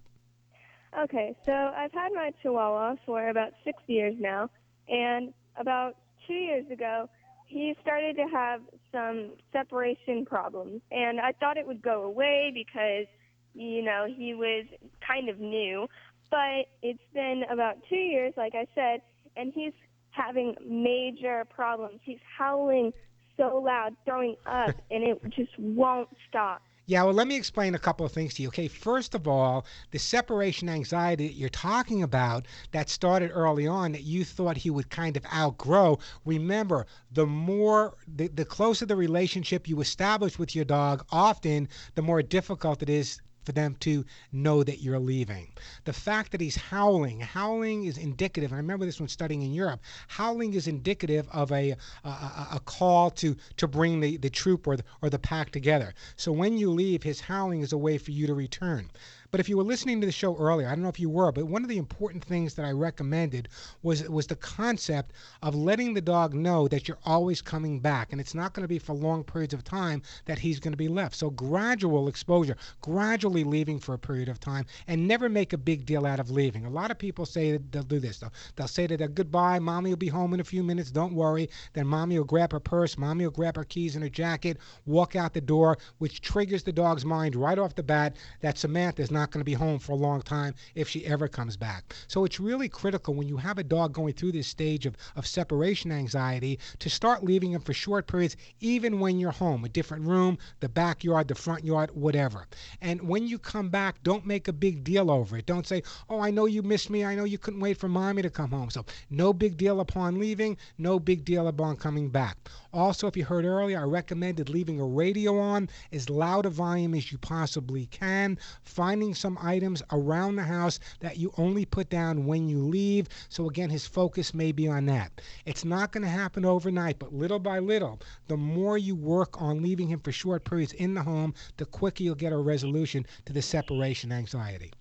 Okay, so I've had my Chihuahua for about six years now, and about two years ago, he started to have some separation problems, and I thought it would go away because, you know, he was kind of new, but it's been about two years, like I said, and he's having major problems. He's howling so loud, throwing up, [LAUGHS] and it just won't stop. Yeah, well, let me explain a couple of things to you. Okay, first of all, the separation anxiety that you're talking about that started early on that you thought he would kind of outgrow. Remember, the more, the, the closer the relationship you establish with your dog, often the more difficult it is for them to know that you're leaving. The fact that he's howling, howling is indicative. I remember this when studying in Europe. Howling is indicative of a a, a, call to to bring the, the troop or the, or the pack together. So when you leave, his howling is a way for you to return. But if you were listening to the show earlier, I don't know if you were, but one of the important things that I recommended was was the concept of letting the dog know that you're always coming back, and it's not going to be for long periods of time that he's going to be left. So gradual exposure, gradually leaving for a period of time, and never make a big deal out of leaving. A lot of people say that they'll do this. They'll, they'll say to their goodbye, mommy will be home in a few minutes, don't worry. Then mommy will grab her purse, mommy will grab her keys and her jacket, walk out the door, which triggers the dog's mind right off the bat that Samantha's not going to be home for a long time if she ever comes back. So it's really critical when you have a dog going through this stage of, of separation anxiety to start leaving him for short periods, even when you're home, a different room, the backyard, the front yard, whatever. And when you come back, don't make a big deal over it. Don't say, oh, I know you missed me. I know you couldn't wait for mommy to come home. So no big deal upon leaving, no big deal upon coming back. Also, if you heard earlier, I recommended leaving a radio on as loud a volume as you possibly can, finding some items around the house that you only put down when you leave. So, again, his focus may be on that. It's not going to happen overnight, but little by little, the more you work on leaving him for short periods in the home, the quicker you'll get a resolution to the separation anxiety.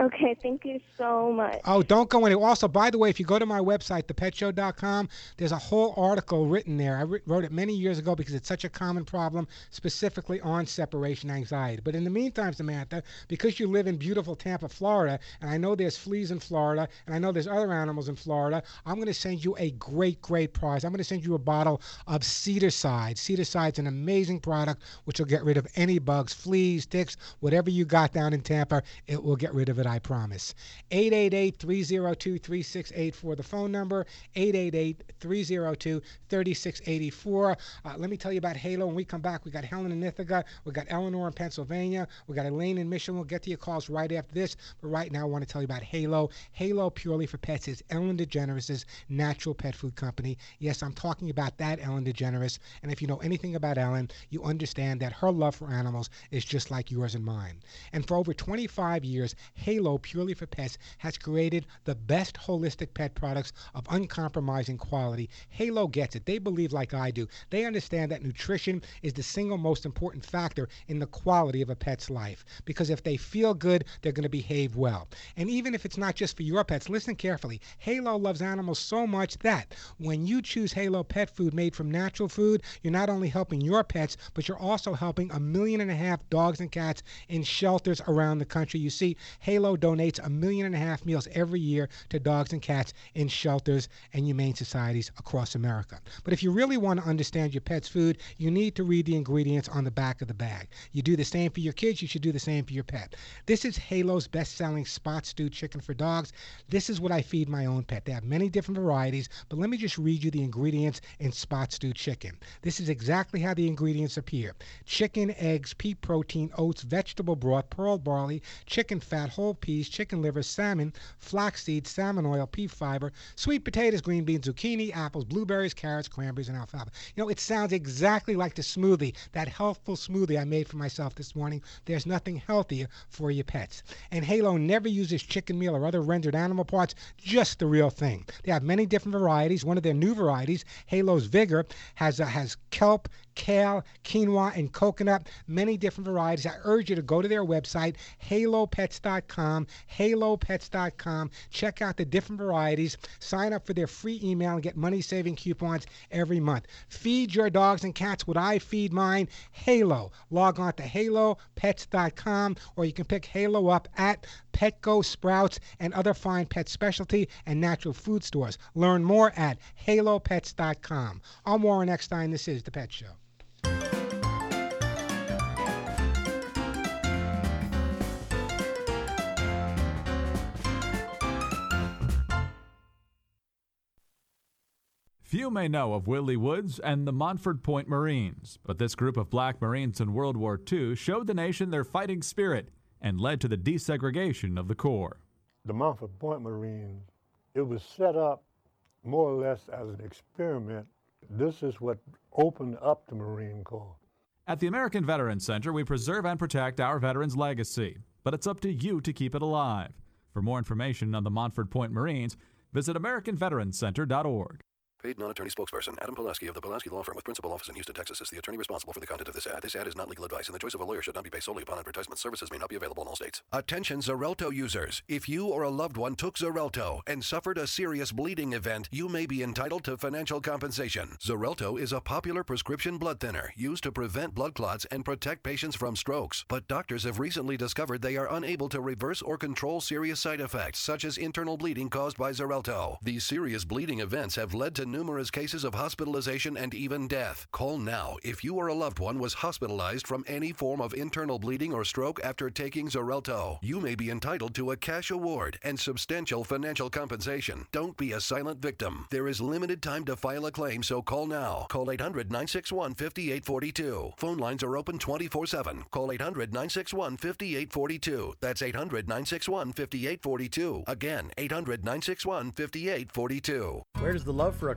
Okay, thank you so much. Oh, don't go anywhere. Also, by the way, if you go to my website, thepetshow.com, there's a whole article written there. I wrote it many years ago because it's such a common problem, specifically on separation anxiety. But in the meantime, Samantha, because you live in beautiful Tampa, Florida, and I know there's fleas in Florida, and I know there's other animals in Florida, I'm going to send you a great, great prize. I'm going to send you a bottle of Cedarcide. Cedar Side's an amazing product which will get rid of any bugs, fleas, ticks, whatever you got down in Tampa, it will get rid of it I promise. 888 302 3684, the phone number, 888 302 3684. Uh, Let me tell you about Halo. When we come back, we got Helen in Ithaca, we got Eleanor in Pennsylvania, we got Elaine in Michigan. We'll get to your calls right after this. But right now, I want to tell you about Halo. Halo Purely for Pets is Ellen DeGeneres' natural pet food company. Yes, I'm talking about that Ellen DeGeneres. And if you know anything about Ellen, you understand that her love for animals is just like yours and mine. And for over 25 years, Halo Purely for Pets has created the best holistic pet products of uncompromising quality. Halo gets it. They believe, like I do, they understand that nutrition is the single most important factor in the quality of a pet's life. Because if they feel good, they're going to behave well. And even if it's not just for your pets, listen carefully. Halo loves animals so much that when you choose Halo pet food made from natural food, you're not only helping your pets, but you're also helping a million and a half dogs and cats in shelters around the country. You see, Halo donates a million and a half meals every year to dogs and cats in shelters and humane societies across America. But if you really want to understand your pet's food, you need to read the ingredients on the back of the bag. You do the same for your kids, you should do the same for your pet. This is Halo's best selling spot stew chicken for dogs. This is what I feed my own pet. They have many different varieties, but let me just read you the ingredients in spot stew chicken. This is exactly how the ingredients appear chicken, eggs, pea protein, oats, vegetable broth, pearl barley, chicken fat, whole peas, chicken liver, salmon, flaxseed, salmon oil, pea fiber, sweet potatoes, green beans, zucchini, apples, blueberries, carrots, cranberries, and alfalfa. You know, it sounds exactly like the smoothie, that healthful smoothie I made for myself this morning. There's nothing healthier for your pets. And Halo never uses chicken meal or other rendered animal parts, just the real thing. They have many different varieties. One of their new varieties, Halo's Vigor, has uh, has kelp, kale, quinoa, and coconut, many different varieties. I urge you to go to their website, halopets.com, halopets.com. Check out the different varieties. Sign up for their free email and get money saving coupons every month. Feed your dogs and cats what I feed mine, Halo. Log on to halopets.com or you can pick Halo up at Petco, Sprouts, and other fine pet specialty and natural food stores. Learn more at halopets.com. I'm Warren Eckstein. This is The Pet Show. Few may know of Willie Woods and the Montford Point Marines, but this group of black Marines in World War II showed the nation their fighting spirit and led to the desegregation of the Corps. The Montford Point Marines, it was set up more or less as an experiment. This is what opened up the Marine Corps. At the American Veterans Center, we preserve and protect our veterans' legacy, but it's up to you to keep it alive. For more information on the Montford Point Marines, visit AmericanVeteransCenter.org. Paid non-attorney spokesperson Adam Pulaski of the Pulaski Law Firm with principal office in Houston, Texas is the attorney responsible for the content of this ad. This ad is not legal advice, and the choice of a lawyer should not be based solely upon advertisement. Services may not be available in all states. Attention Xarelto users. If you or a loved one took Xarelto and suffered a serious bleeding event, you may be entitled to financial compensation. Xarelto is a popular prescription blood thinner used to prevent blood clots and protect patients from strokes. But doctors have recently discovered they are unable to reverse or control serious side effects, such as internal bleeding caused by Xarelto. These serious bleeding events have led to numerous cases of hospitalization and even death. Call now if you or a loved one was hospitalized from any form of internal bleeding or stroke after taking Xarelto. You may be entitled to a cash award and substantial financial compensation. Don't be a silent victim. There is limited time to file a claim, so call now. Call 800 961 5842. Phone lines are open 24 7. Call 800 961 5842. That's 800 961 5842. Again, 800 961 5842. Where does the love for a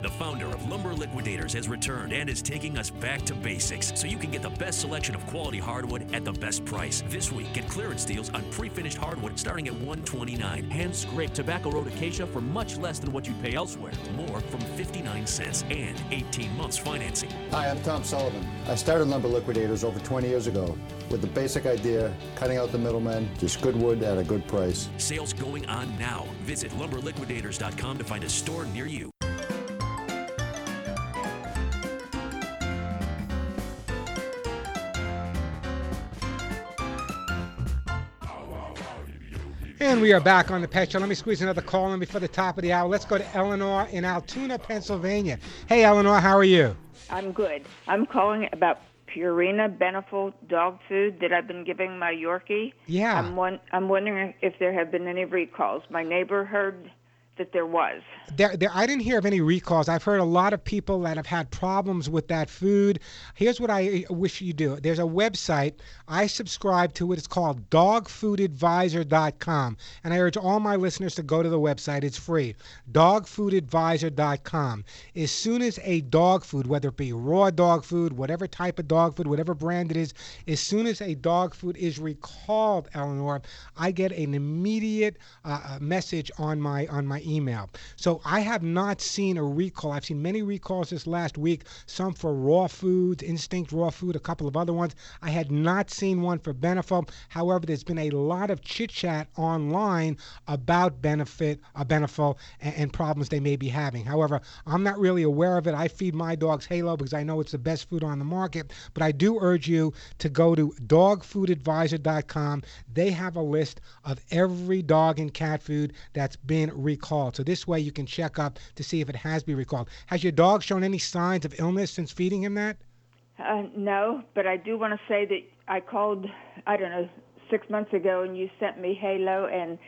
The founder of Lumber Liquidators has returned and is taking us back to basics so you can get the best selection of quality hardwood at the best price. This week, get clearance deals on pre-finished hardwood starting at 129. Hand scraped tobacco road acacia for much less than what you'd pay elsewhere. More from 59 cents and 18 months financing. Hi, I'm Tom Sullivan. I started Lumber Liquidators over 20 years ago with the basic idea cutting out the middlemen, just good wood at a good price. Sales going on now. Visit lumberliquidators.com to find a store near you. And we are back on the pet show. Let me squeeze another call in before the top of the hour. Let's go to Eleanor in Altoona, Pennsylvania. Hey, Eleanor, how are you? I'm good. I'm calling about Purina Beneful dog food that I've been giving my Yorkie. Yeah. I'm one, I'm wondering if there have been any recalls. My neighbor heard that there was. There, there, I didn't hear of any recalls. I've heard a lot of people that have had problems with that food. Here's what I wish you do. There's a website I subscribe to. It. It's called DogFoodAdvisor.com, and I urge all my listeners to go to the website. It's free. DogFoodAdvisor.com. As soon as a dog food, whether it be raw dog food, whatever type of dog food, whatever brand it is, as soon as a dog food is recalled, Eleanor, I get an immediate uh, message on my on my email. So I have not seen a recall. I've seen many recalls this last week, some for raw foods, Instinct raw food, a couple of other ones. I had not seen one for Beneful. However, there's been a lot of chit chat online about benefit, uh, Beneful and, and problems they may be having. However, I'm not really aware of it. I feed my dogs Halo because I know it's the best food on the market. But I do urge you to go to dogfoodadvisor.com. They have a list of every dog and cat food that's been recalled. So this way you can check up to see if it has been recalled. Has your dog shown any signs of illness since feeding him that? Uh, no, but I do want to say that I called, I don't know, six months ago and you sent me Halo, and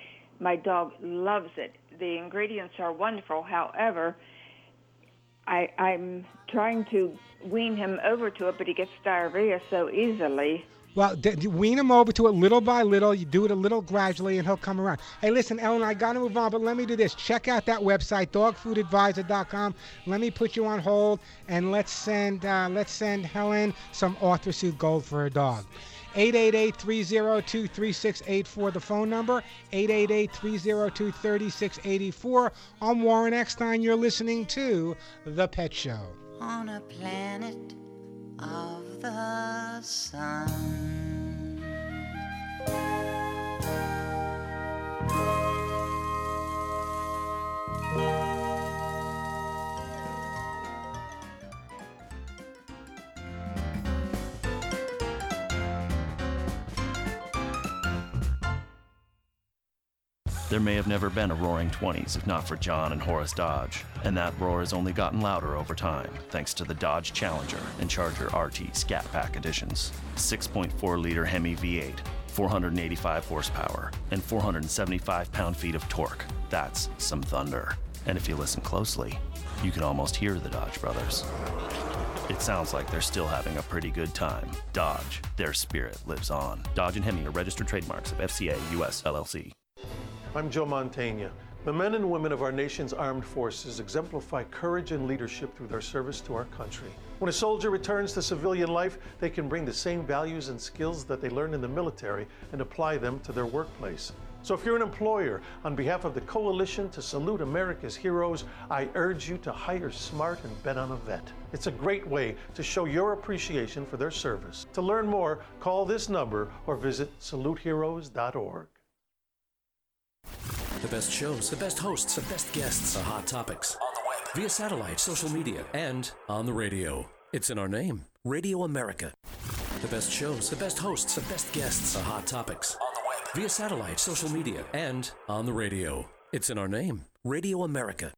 my dog loves it. The ingredients are wonderful. However, I, I'm trying to wean him over to it, but he gets diarrhea so easily. Well, d- d- wean him over to it little by little. You do it a little gradually, and he'll come around. Hey, listen, Ellen, I got to move on, but let me do this. Check out that website, dogfoodadvisor.com. Let me put you on hold, and let's send uh, let's send Helen some Arthur Gold for her dog. 888-302-3684, the phone number. 888-302-3684. I'm Warren Eckstein. You're listening to The Pet Show. On a planet of the sun. There may have never been a roaring 20s if not for John and Horace Dodge, and that roar has only gotten louder over time thanks to the Dodge Challenger and Charger RT Scat Pack editions. 6.4 liter Hemi V8, 485 horsepower, and 475 pound feet of torque. That's some thunder. And if you listen closely, you can almost hear the Dodge brothers. It sounds like they're still having a pretty good time. Dodge, their spirit lives on. Dodge and Hemi are registered trademarks of FCA US LLC. I'm Joe Mantegna. The men and women of our nation's armed forces exemplify courage and leadership through their service to our country. When a soldier returns to civilian life, they can bring the same values and skills that they learned in the military and apply them to their workplace. So if you're an employer, on behalf of the Coalition to Salute America's Heroes, I urge you to hire smart and bet on a vet. It's a great way to show your appreciation for their service. To learn more, call this number or visit saluteheroes.org. The best shows, the best hosts, the best guests, the hot topics. On the web, via satellite, social media, and on the radio. It's in our name Radio America. The best shows, the best hosts, the best guests, the hot topics. On the web, via satellite, social media, and on the radio. It's in our name Radio America.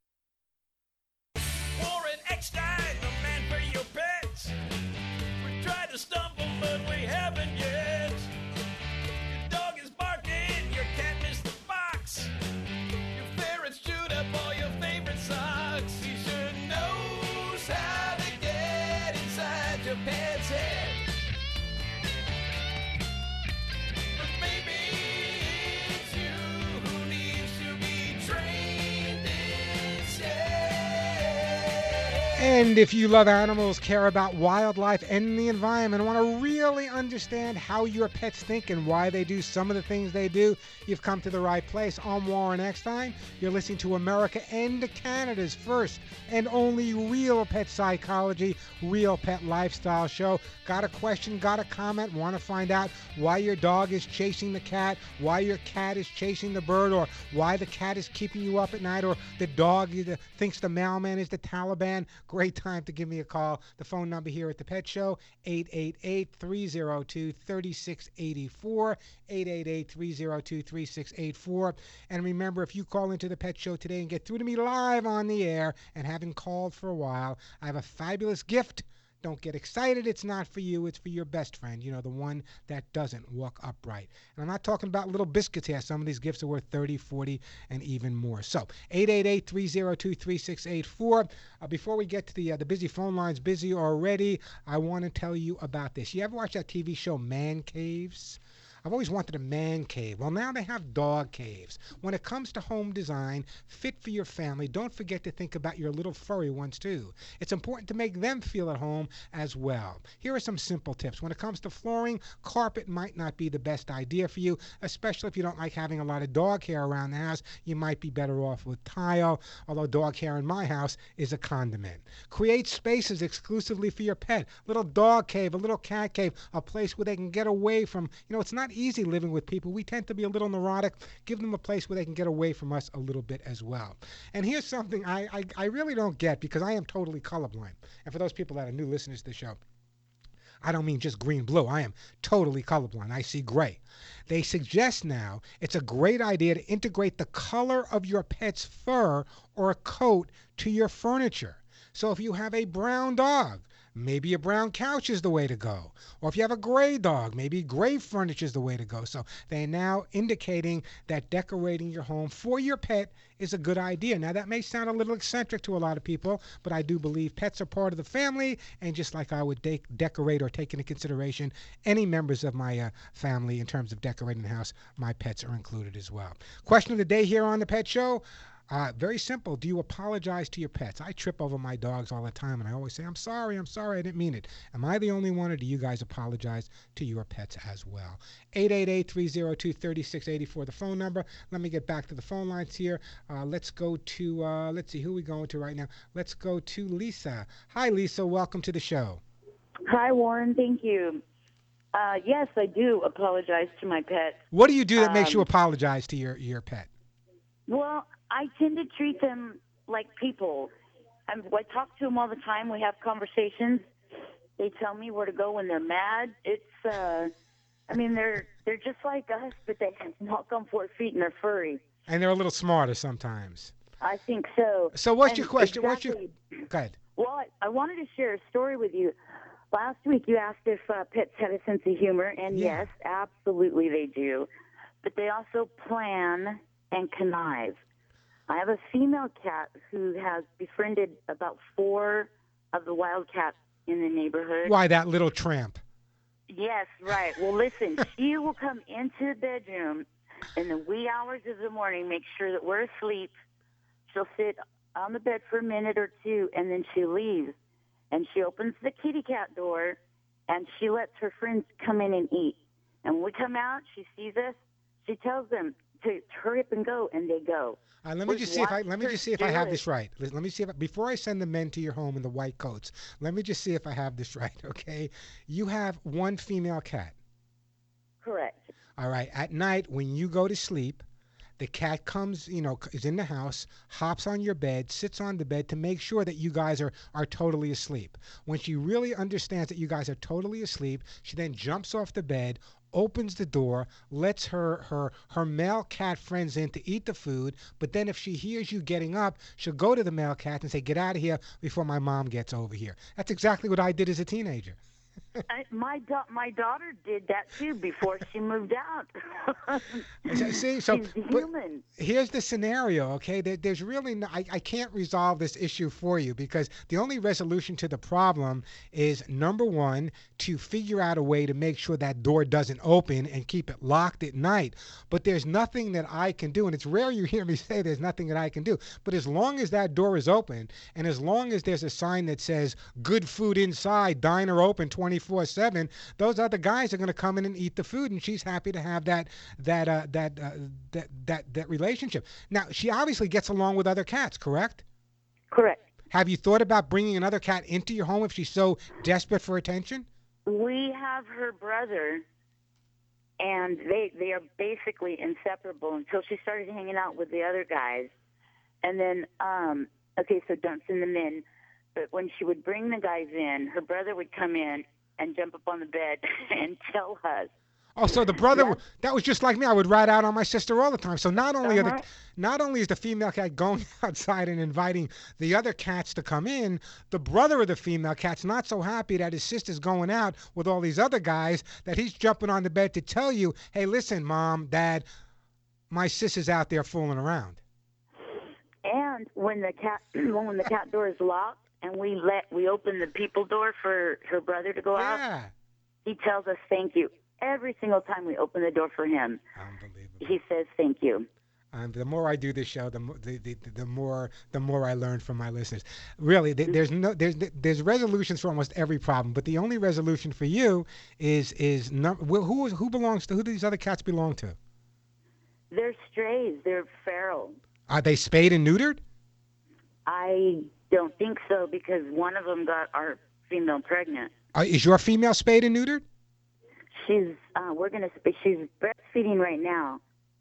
And if you love animals, care about wildlife and the environment, want to really understand how your pets think and why they do some of the things they do, you've come to the right place. I'm Warren Eckstein. You're listening to America and Canada's first and only real pet psychology, real pet lifestyle show. Got a question, got a comment, want to find out why your dog is chasing the cat, why your cat is chasing the bird, or why the cat is keeping you up at night, or the dog thinks the mailman is the Taliban? Great time to give me a call. The phone number here at the Pet Show, 888-302-3684, 888-302-3684. And remember, if you call into the Pet Show today and get through to me live on the air and haven't called for a while, I have a fabulous gift. Don't get excited. It's not for you. It's for your best friend. You know, the one that doesn't walk upright. And I'm not talking about little biscuits here. Some of these gifts are worth 30, 40, and even more. So, 888-302-3684. Uh, before we get to the uh, the busy phone lines, busy already, I want to tell you about this. You ever watch that TV show Man Caves? I've always wanted a man cave. Well, now they have dog caves. When it comes to home design, fit for your family, don't forget to think about your little furry ones too. It's important to make them feel at home as well. Here are some simple tips. When it comes to flooring, carpet might not be the best idea for you, especially if you don't like having a lot of dog hair around the house. You might be better off with tile, although dog hair in my house is a condiment. Create spaces exclusively for your pet. Little dog cave, a little cat cave, a place where they can get away from, you know, it's not easy living with people. We tend to be a little neurotic. Give them a place where they can get away from us a little bit as well. And here's something I, I, I really don't get because I am totally colorblind. And for those people that are new listeners to the show, I don't mean just green blue. I am totally colorblind. I see gray. They suggest now it's a great idea to integrate the color of your pet's fur or coat to your furniture. So if you have a brown dog, maybe a brown couch is the way to go. Or if you have a gray dog, maybe gray furniture is the way to go. So they are now indicating that decorating your home for your pet is a good idea. Now, that may sound a little eccentric to a lot of people, but I do believe pets are part of the family. And just like I would de- decorate or take into consideration any members of my uh, family in terms of decorating the house, my pets are included as well. Question of the day here on the Pet Show. Uh, very simple. Do you apologize to your pets? I trip over my dogs all the time, and I always say, I'm sorry, I'm sorry, I didn't mean it. Am I the only one, or do you guys apologize to your pets as well? 888 302 3684, the phone number. Let me get back to the phone lines here. Uh, let's go to, uh, let's see, who are we going to right now? Let's go to Lisa. Hi, Lisa. Welcome to the show. Hi, Warren. Thank you. Uh, yes, I do apologize to my pet. What do you do that makes you Um, apologize to your, your pet? Well, I tend to treat them like people. I'm, I talk to them all the time. We have conversations. They tell me where to go when they're mad. It's, uh, I mean, they're they're just like us, but they can walk on four feet and they're furry. And they're a little smarter sometimes. I think so. So what's And your question? What's your? Go ahead. Well, I, I wanted to share a story with you. Last week, you asked if uh, pets had a sense of humor, and Yeah. yes, absolutely they do. But they also plan and connive. I have a female cat who has befriended about four of the wild cats in the neighborhood. Why that little tramp? Yes, right. Well, listen, [LAUGHS] she will come into the bedroom in the wee hours of the morning, make sure that we're asleep. She'll sit on the bed for a minute or two, and then she leaves. And she opens the kitty cat door, and she lets her friends come in and eat. And when we come out, she sees us. She tells them to hurry up and go, and they go. Uh, let me We've just see if I let me just see if I have it. this right. Let let me see if I, before I send the men to your home in the white coats. Let me just see if I have this [LAUGHS] right. Okay, you have one female cat. Correct. All right. At night when you go to sleep, the cat comes, you know, is in the house, hops on your bed, sits on the bed to make sure that you guys are are totally asleep. When she really understands that you guys are totally asleep, she then jumps off the bed, opens the door, lets her her her male cat friends in to eat the food, but then if she hears you getting up, she'll go to the male cat and say, "Get out of here before my mom gets over here." That's exactly what I did as a teenager. [LAUGHS] I, my da- my daughter did that too before she moved out. [LAUGHS] See, so She's human. here's the scenario. Okay, there, there's really no, I, I can't resolve this issue for you because the only resolution to the problem is number one to figure out a way to make sure that door doesn't open and keep it locked at night. But there's nothing that I can do, and it's rare you hear me [LAUGHS] say there's nothing that I can do. But as long as that door is open, and as long as there's a sign that says "Good food inside, diner open 24/7," those other guys are going to come in and eat the food, and she's happy to have that that uh, that uh, that that that relationship. Now, she obviously gets along with other cats, correct? Correct. Have you thought about bringing another cat into your home if she's so desperate for attention? We have her brother, and they they are basically inseparable until she started hanging out with the other guys. And then, um, okay, so don't send them in. But when she would bring the guys in, her brother would come in and jump up on the bed [LAUGHS] and tell us. Oh, so the brother that was just like me. I would ride out on my sister all the time. So not only are Uh-huh. the not only is the female cat going [LAUGHS] outside and inviting the other cats to come in, the brother of the female cat's not so happy that his sister's going out with all these other guys that he's jumping on the bed to tell you, "Hey, listen, mom, dad, my sister's out there fooling around." And when the cat [CLEARS THROAT] when the cat door is locked and we let we open the people door for her brother to go out, he tells us thank you every single time we open the door for him. Unbelievable. He says thank you. Um, the more I do this show, the, the, the the more the more I learn from my listeners. Really, th- there's no there's there's resolutions for almost every problem, but the only resolution for you is is num- wh- who who belongs to who do these other cats belong to? They're strays. They're feral. Are they spayed and neutered? I don't think so because one of them got our female pregnant. Uh, is your female spayed and neutered? She's uh, we're gonna she's breastfeeding right now,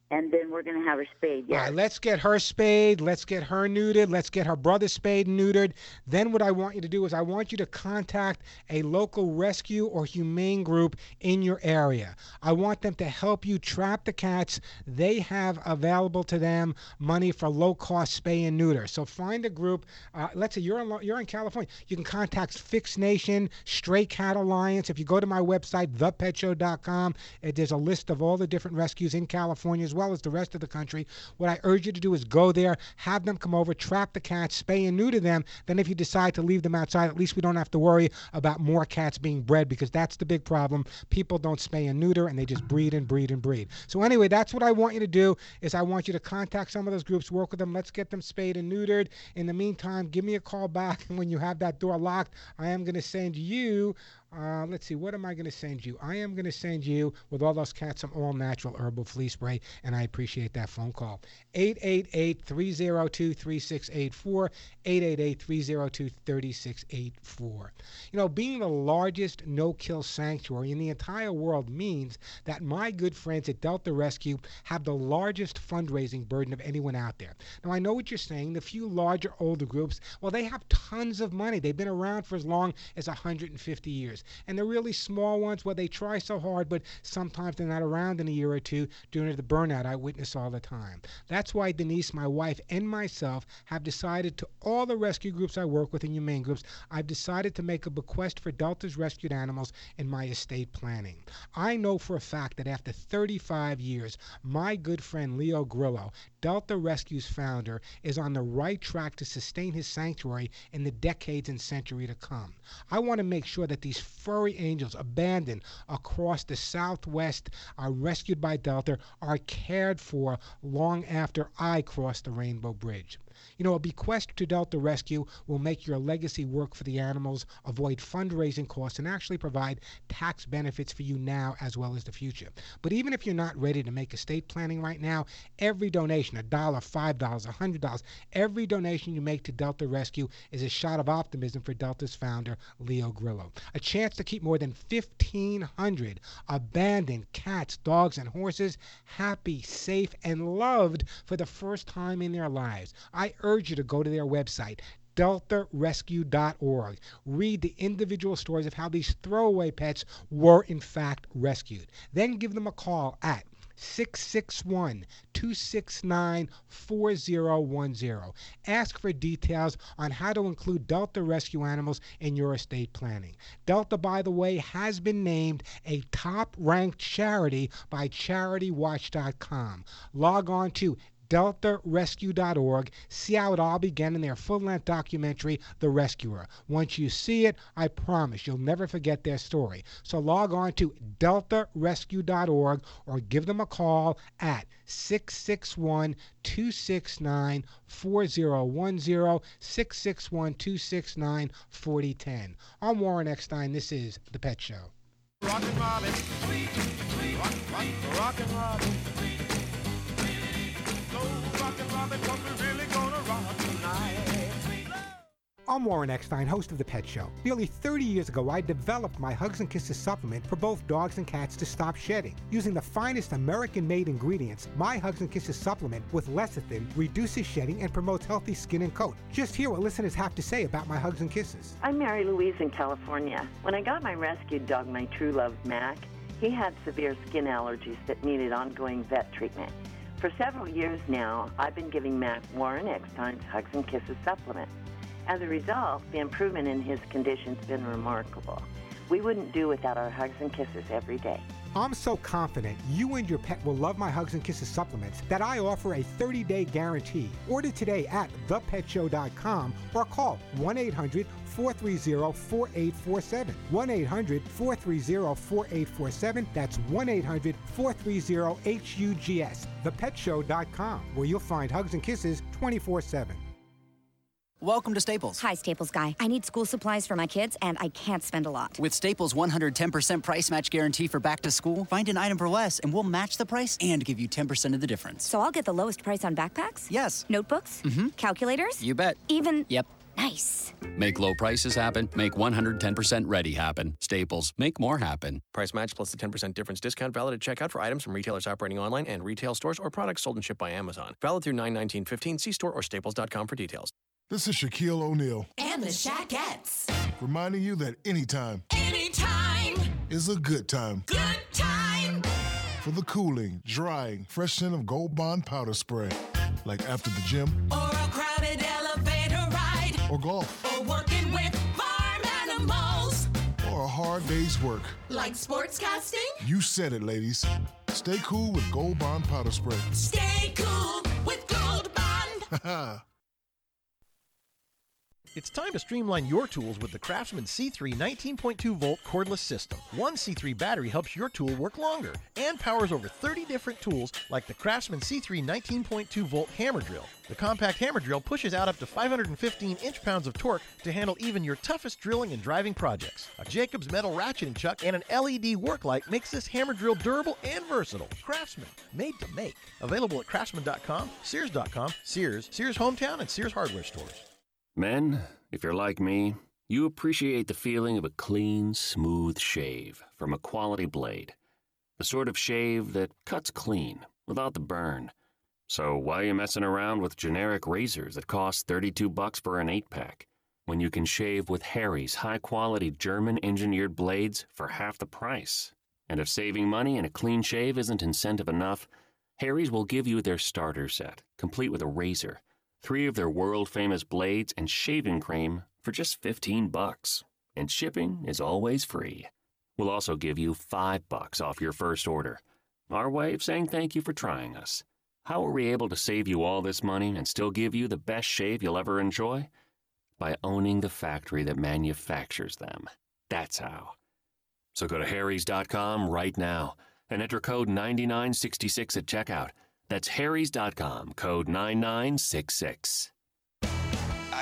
and then we're gonna have her spayed. Yeah. right, let's get her spayed. Let's get her neutered. Let's get her brother spayed and neutered. Then what I want you to do is I want you to contact a local rescue or humane group in your area. I want them to help you trap the cats. They have available to them money for low-cost spay and neuter. So find a group. Uh, let's say you're in, you're in California. You can contact Fix Nation, Stray Cat Alliance. If you go to my website, thepetshow.com, there's a list of all the different rescues in California as well as the rest of the country. What I urge you to do is go there, have them come over, trap the cats, spay and neuter them. Then, if you decide to leave them outside, at least we don't have to worry about more cats being bred because that's the big problem. People don't spay and neuter and they just breed and breed and breed. So anyway, that's what I want you to do. Is I want you to contact some of those groups, work with them. Let's get them spayed and neutered. In the meantime, give me a call back [LAUGHS] when you have that door locked. I am going to send you. Uh, let's see, what am I going to send you? I am going to send you, with all those cats, some all natural herbal flea spray, and I appreciate that phone call. 888 302 3684. 888 302 3684. You know, being the largest no kill sanctuary in the entire world means that my good friends at Delta Rescue have the largest fundraising burden of anyone out there. Now, I know what you're saying. The few larger, older groups, well, they have tons of money. They've been around for as long as 150 years. And the really small ones, well, they try so hard, but sometimes they're not around in a year or two due to the burnout I witness all the time. That's why Denise, my wife, and myself have decided to all the rescue groups I work with and humane groups, I've decided to make a bequest for Delta's rescued animals in my estate planning. I know for a fact that after 35 years, my good friend Leo Grillo, Delta Rescue's founder, is on the right track to sustain his sanctuary in the decades and century to come. I want to make sure that these furry angels abandoned across the Southwest are rescued by Delta, are cared for long after I cross the Rainbow Bridge. You know, a bequest to Delta Rescue will make your legacy work for the animals, avoid fundraising costs, and actually provide tax benefits for you now as well as the future. But even if you're not ready to make estate planning right now, every donation, a dollar, five dollars, a hundred dollars, every donation you make to Delta Rescue is a shot of optimism for Delta's founder, Leo Grillo. A chance to keep more than 1,500 abandoned cats, dogs, and horses happy, safe, and loved for the first time in their lives. I urge you to go to their website, deltarescue.org. Read the individual stories of how these throwaway pets were in fact rescued. Then give them a call at 661 269 4010. Ask for details on how to include Delta rescue animals in your estate planning. Delta, by the way, has been named a top ranked charity by CharityWatch.com. Log on to deltarescue.org. See how it all began in their full length documentary, The Rescuer. Once you see it, I promise you'll never forget their story. So log on to deltarescue.org or give them a call at 661 269 4010 661 269 4010. I'm Warren Eckstein. This is The Pet Show. Rockin' Robin, rock, rock, rockin' Robin. I'm Warren Eckstein, host of The Pet Show. Nearly 30 years ago, I developed my Hugs and Kisses supplement for both dogs and cats to stop shedding. Using the finest American made ingredients, my Hugs and Kisses supplement with lecithin reduces shedding and promotes healthy skin and coat. Just hear what listeners have to say about my Hugs and Kisses. I'm Mary Louise in California. When I got my rescued dog, my true love, Mac, he had severe skin allergies that needed ongoing vet treatment. For several years now, I've been giving Mac Warren Eckstein's Hugs and Kisses supplement. As a result, the improvement in his condition's been remarkable. We wouldn't do without our hugs and kisses every day. I'm so confident you and your pet will love my Hugs and Kisses supplements that I offer a 30 day guarantee. Order today at thepetshow.com or call 1 800 430 4847. 1 800 430 4847. That's 1 800 430 HUGS. Thepetshow.com, where you'll find Hugs and Kisses 24 7. Welcome to Staples. Hi, Staples guy. I need school supplies for my kids, and I can't spend a lot. With Staples 110% price match guarantee for back to school, find an item for less and we'll match the price and give you 10% of the difference. So I'll get the lowest price on backpacks? Yes. Notebooks? Mm-hmm. Calculators? You bet. Even. Yep. Nice. Make low prices happen. Make 110% ready happen. Staples. Make more happen. Price match plus the 10% difference discount valid at checkout for items from retailers operating online and retail stores or products sold and shipped by Amazon. Valid through 91915. See store or staples.com for details. This is Shaquille O'Neal, And the Shaquettes. reminding you that anytime Anytime. is a good time Good time. for the cooling, drying, fresh scent of Gold Bond powder spray. Like after the gym Or or golf Or working with farm animals. or a hard day's work. Like sportscasting. You said it, ladies. Stay cool with Gold Bond powder spray. Stay cool with Gold Bond. [LAUGHS] It's time to streamline your tools with the Craftsman C3 19.2 volt cordless system. One C3 battery helps your tool work longer and powers over 30 different tools like the Craftsman C3 19.2 volt hammer drill. The compact hammer drill pushes out up to 515 inch pounds of torque to handle even your toughest drilling and driving projects. A Jacobs metal ratcheting chuck and an LED work light makes this hammer drill durable and versatile. Craftsman, made to make. Available at craftsman.com, Sears.com, Sears, Sears Hometown, and Sears Hardware stores. Men, if you're like me, you appreciate the feeling of a clean, smooth shave from a quality blade. The sort of shave that cuts clean without the burn. So why are you messing around with generic razors that cost 32 bucks for an 8-pack when you can shave with Harry's high-quality German-engineered blades for half the price? And if saving money and a clean shave isn't incentive enough, Harry's will give you their starter set, complete with a razor, three of their world famous blades and shaving cream for just 15 bucks. And shipping is always free. We'll also give you 5 bucks off your first order. Our way of saying thank you for trying us. How are we able to save you all this money and still give you the best shave you'll ever enjoy? By owning the factory that manufactures them. That's how. So go to harrys.com right now and enter code 9966 at checkout. That's harrys.com, code 9966.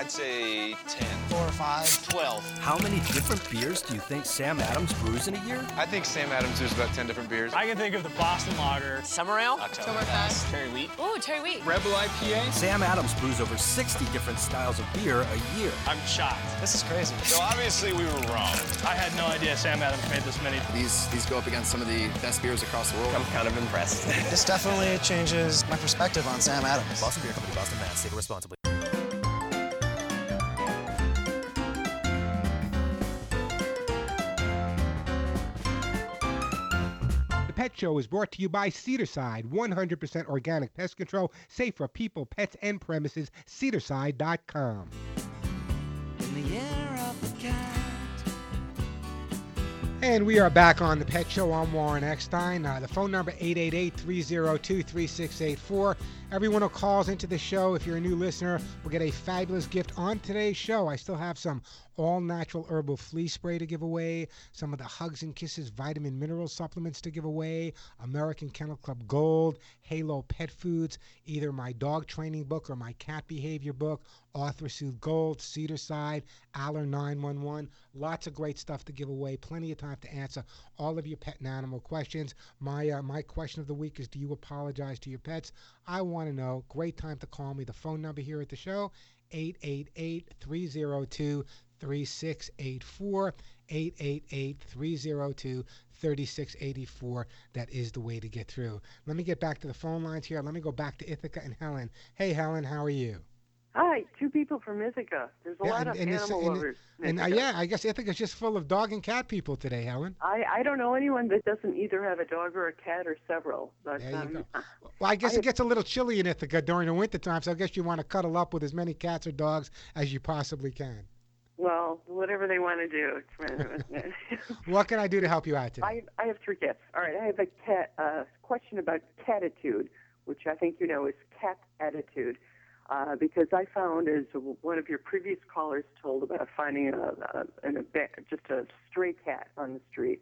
I'd say 10. Four or five. 12. How many different beers do you think Sam Adams brews in a year? I think Sam Adams brews about 10 different beers. I can think of the Boston Lager. Summer Ale? Oktoberfest. Cherry wheat. Ooh, cherry wheat. Rebel IPA. Sam Adams brews over 60 different styles of beer a year. I'm shocked. This is crazy. So obviously we were wrong. I had no idea Sam Adams made this many. These these go up against some of the best beers across the world. I'm kind of impressed. This definitely changes my perspective on Sam Adams. Boston Beer Company, Boston, Mass. Save responsibly. Pet Show is brought to you by Cedarcide, 100% organic pest control, safe for people, pets, and premises. Cedarcide.com. In the year of the cat. And we are back on the Pet Show. I'm Warren Eckstein. Uh, the phone number 888-302-3684. Everyone who calls into the show, if you're a new listener, will get a fabulous gift on today's show. I still have some all-natural herbal flea spray to give away, some of the Hugs and Kisses vitamin mineral supplements to give away, American Kennel Club Gold, Halo Pet Foods, either my dog training book or my cat behavior book, ArthriSoothe Gold, Cedarcide, Aller 911. Lots of great stuff to give away. Plenty of time to answer all of your pet and animal questions. My uh, my question of the week is: Do you apologize to your pets? I want to know. Great time to call me. The phone number here at the show: 888-302-3684. 888-302-3684. That is the way to get through. Let me get back to the phone lines here. Let me go back to Ithaca and Helen. Hey, Helen, how are you? Hi, two people from Ithaca. There's a Yeah, lot and- of and animal and- lovers. And uh, yeah, I guess Ithaca's just full of dog and cat people today, Helen. I, I don't know anyone that doesn't either have a dog or a cat or several. But There you um, go. [LAUGHS] Well, I guess I it gets a little chilly in Ithaca during the winter time, so I guess you want to cuddle up with as many cats or dogs as you possibly can. well, whatever they want to do. [LAUGHS] [LAUGHS] What can I do to help you out today? I, I have three cats. All right, I have a cat uh, question about catitude, which I think you know is cat attitude. Uh, because I found, as one of your previous callers told about finding a, a, a just a stray cat on the street.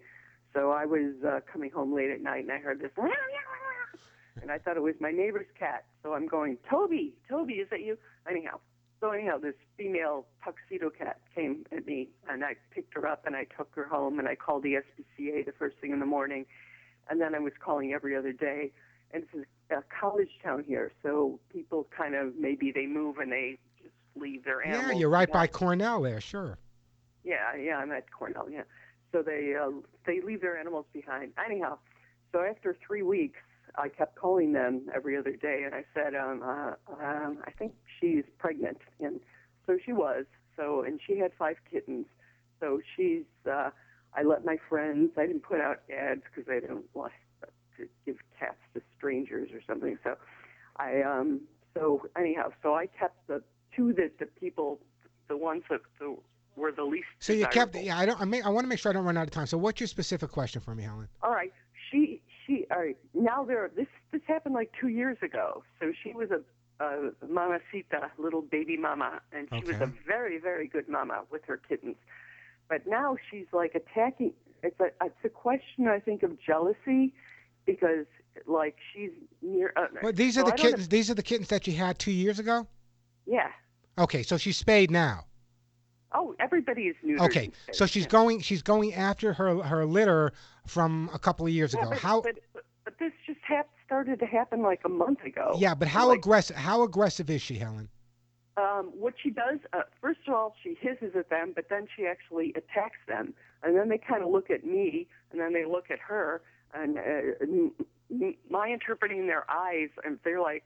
So I was uh, coming home late at night and I heard this, [LAUGHS] and I thought it was my neighbor's cat. So I'm going, Toby, Toby, is that you? Anyhow, so anyhow, this female tuxedo cat came at me, and I picked her up and I took her home, and I called the SPCA the first thing in the morning, and then I was calling every other day. And a college town here, so people kind of maybe they move and they just leave their animals. Yeah, you're right by. Cornell there, sure. Yeah, yeah, I'm at Cornell. Yeah, so they uh, they leave their animals behind. Anyhow, so after three weeks, I kept calling them every other day, and I said, um, uh, um, I think she's pregnant, and so she was. So and she had five kittens. So she's. Uh, I let my friends. I didn't put out ads because I didn't want to give cats to strangers or something. So I um. So anyhow, so I kept the two that the people, the ones that the, were the least. So you kept. Yeah, I don't. I, may, I want to make sure I don't run out of time. So what's your specific question for me, Helen? All right. She she all right. Now there this this happened like two years ago. So she was a, a mamacita, little baby mama, and she was a very very good mama with her kittens. But now she's like attacking. It's a it's a question I think of jealousy, because like she's near. Uh, Well, these so are the I don't kittens. These are the kittens that you had two years ago. Yeah. Okay, so she's spayed now. Oh, everybody is neutered. Okay, so she's yeah. going. She's going after her her litter from a couple of years Yeah, ago. but, How? But, but, but this just hap- started to happen like a month ago. yeah, but how Like, aggressive? How aggressive is she, Helen? Um, what she does, uh, first of all, she hisses at them, but then she actually attacks them, and then they kind of look at me, and then they look at her, and uh, my interpreting their eyes, and they're like,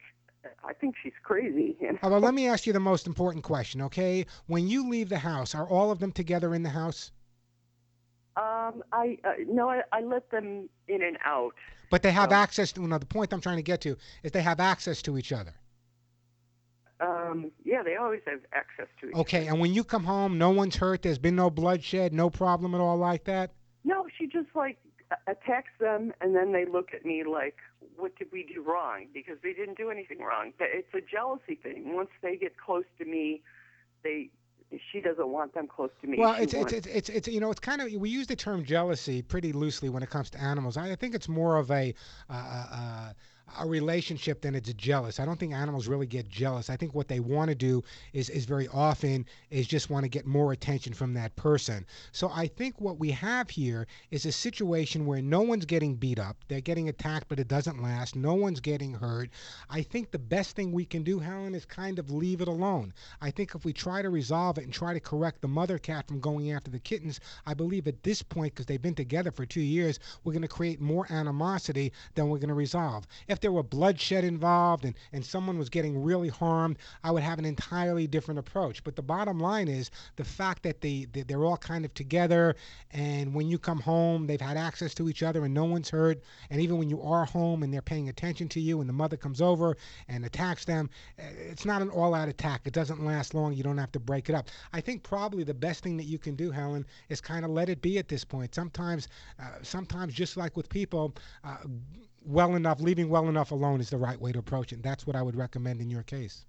I think she's crazy. [LAUGHS] You know? Well, let me ask you the most important question, okay? When you leave the house, are all of them together in the house? Um, I uh, no, I, I let them in and out. But they have So- access to. The point I'm trying to get to is they have access to each other. Um, yeah, they always have access to each other. Okay, and when you come home, no one's hurt. There's been no bloodshed, no problem at all like that. No, she just like attacks them, and then they look at me like, "What did we do wrong?" Because they didn't do anything wrong. But It's a jealousy thing. Once they get close to me, they she doesn't want them close to me. Well, it's, it's it's it's it's you know it's kind of we use the term jealousy pretty loosely when it comes to animals. I think it's more of a uh, uh, a relationship then it's jealous. I don't think animals really get jealous. I think what they want to do is is very often is just want to get more attention from that person. So I think what we have here is a situation where no one's getting beat up. They're getting attacked, but it doesn't last. No one's getting hurt. I think the best thing we can do, Helen, is kind of leave it alone. I think if we try to resolve it and try to correct the mother cat from going after the kittens, I believe at this point, because they've been together for two years, we're going to create more animosity than we're going to resolve. If if there were bloodshed involved and, and someone was getting really harmed, I would have an entirely different approach. But the bottom line is the fact that they, they they're all kind of together, and when you come home, they've had access to each other, and no one's hurt. And even when you are home and they're paying attention to you, and the mother comes over and attacks them, eh, it's not an all-out attack. It doesn't last long. You don't have to break it up. I think probably the best thing that you can do, Helen, is kind of let it be at this point. Sometimes, uh, sometimes just like with people. Uh, well enough, leaving well enough alone is the right way to approach it. And that's what I would recommend in your case.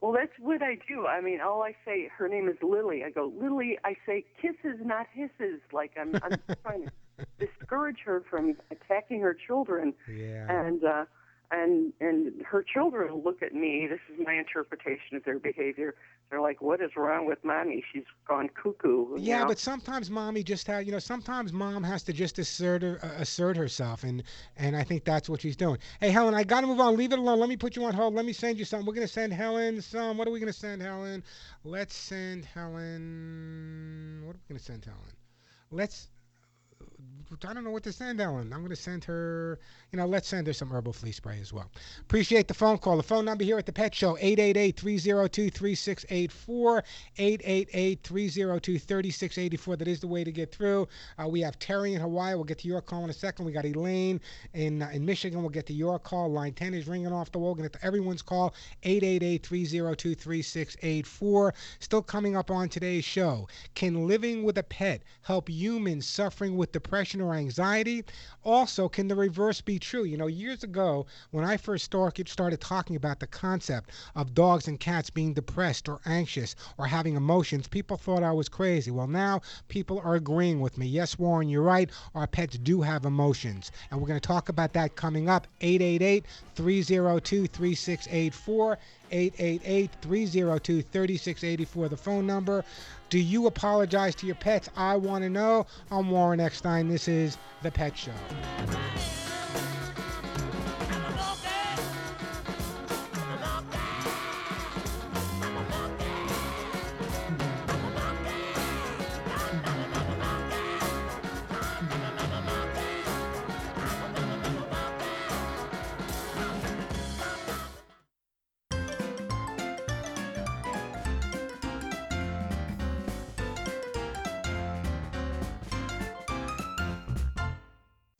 Well, that's what I do. I mean, all I say, her name is Lily. I go, Lily, I say kisses, not hisses. Like I'm, I'm [LAUGHS] trying to discourage her from attacking her children. Yeah. And, uh, and, and her children look at me. This is my interpretation of their behavior. They're like, what is wrong with mommy? She's gone cuckoo. Yeah, know? but sometimes mommy just has, you know, sometimes mom has to just assert her, uh, assert herself, and and I think that's what she's doing. Hey, Helen, I got to move on. Leave it alone. Let me put you on hold. Let me send you something. We're gonna send Helen some. What are we gonna send Helen? Let's send Helen. What are we gonna send Helen? Let's. I don't know what to send Ellen. I'm going to send her, you know, let's send her some herbal flea spray as well. Appreciate the phone call. The phone number here at the Pet Show, 888-302-3684, 888-302-3684. That is the way to get through. Uh, we have Terry in Hawaii. We'll get to your call in a second. We got Elaine in, uh, in Michigan. We'll get to your call. Line 10 is ringing off the wall. We'll get to everyone's call, 888-302-3684. Still coming up on today's show. Can living with a pet help humans suffering with depression or anxiety? Also, can the reverse be true? You know, years ago, when I first started, started talking about the concept of dogs and cats being depressed or anxious or having emotions, people thought I was crazy. Well, now people are agreeing with me. Yes, Warren, you're right. Our pets do have emotions. And we're going to talk about that coming up. 888 302 3684. 888 302 3684, the phone number. Do you apologize to your pets? I want to know. I'm Warren Eckstein. This is The Pet Show.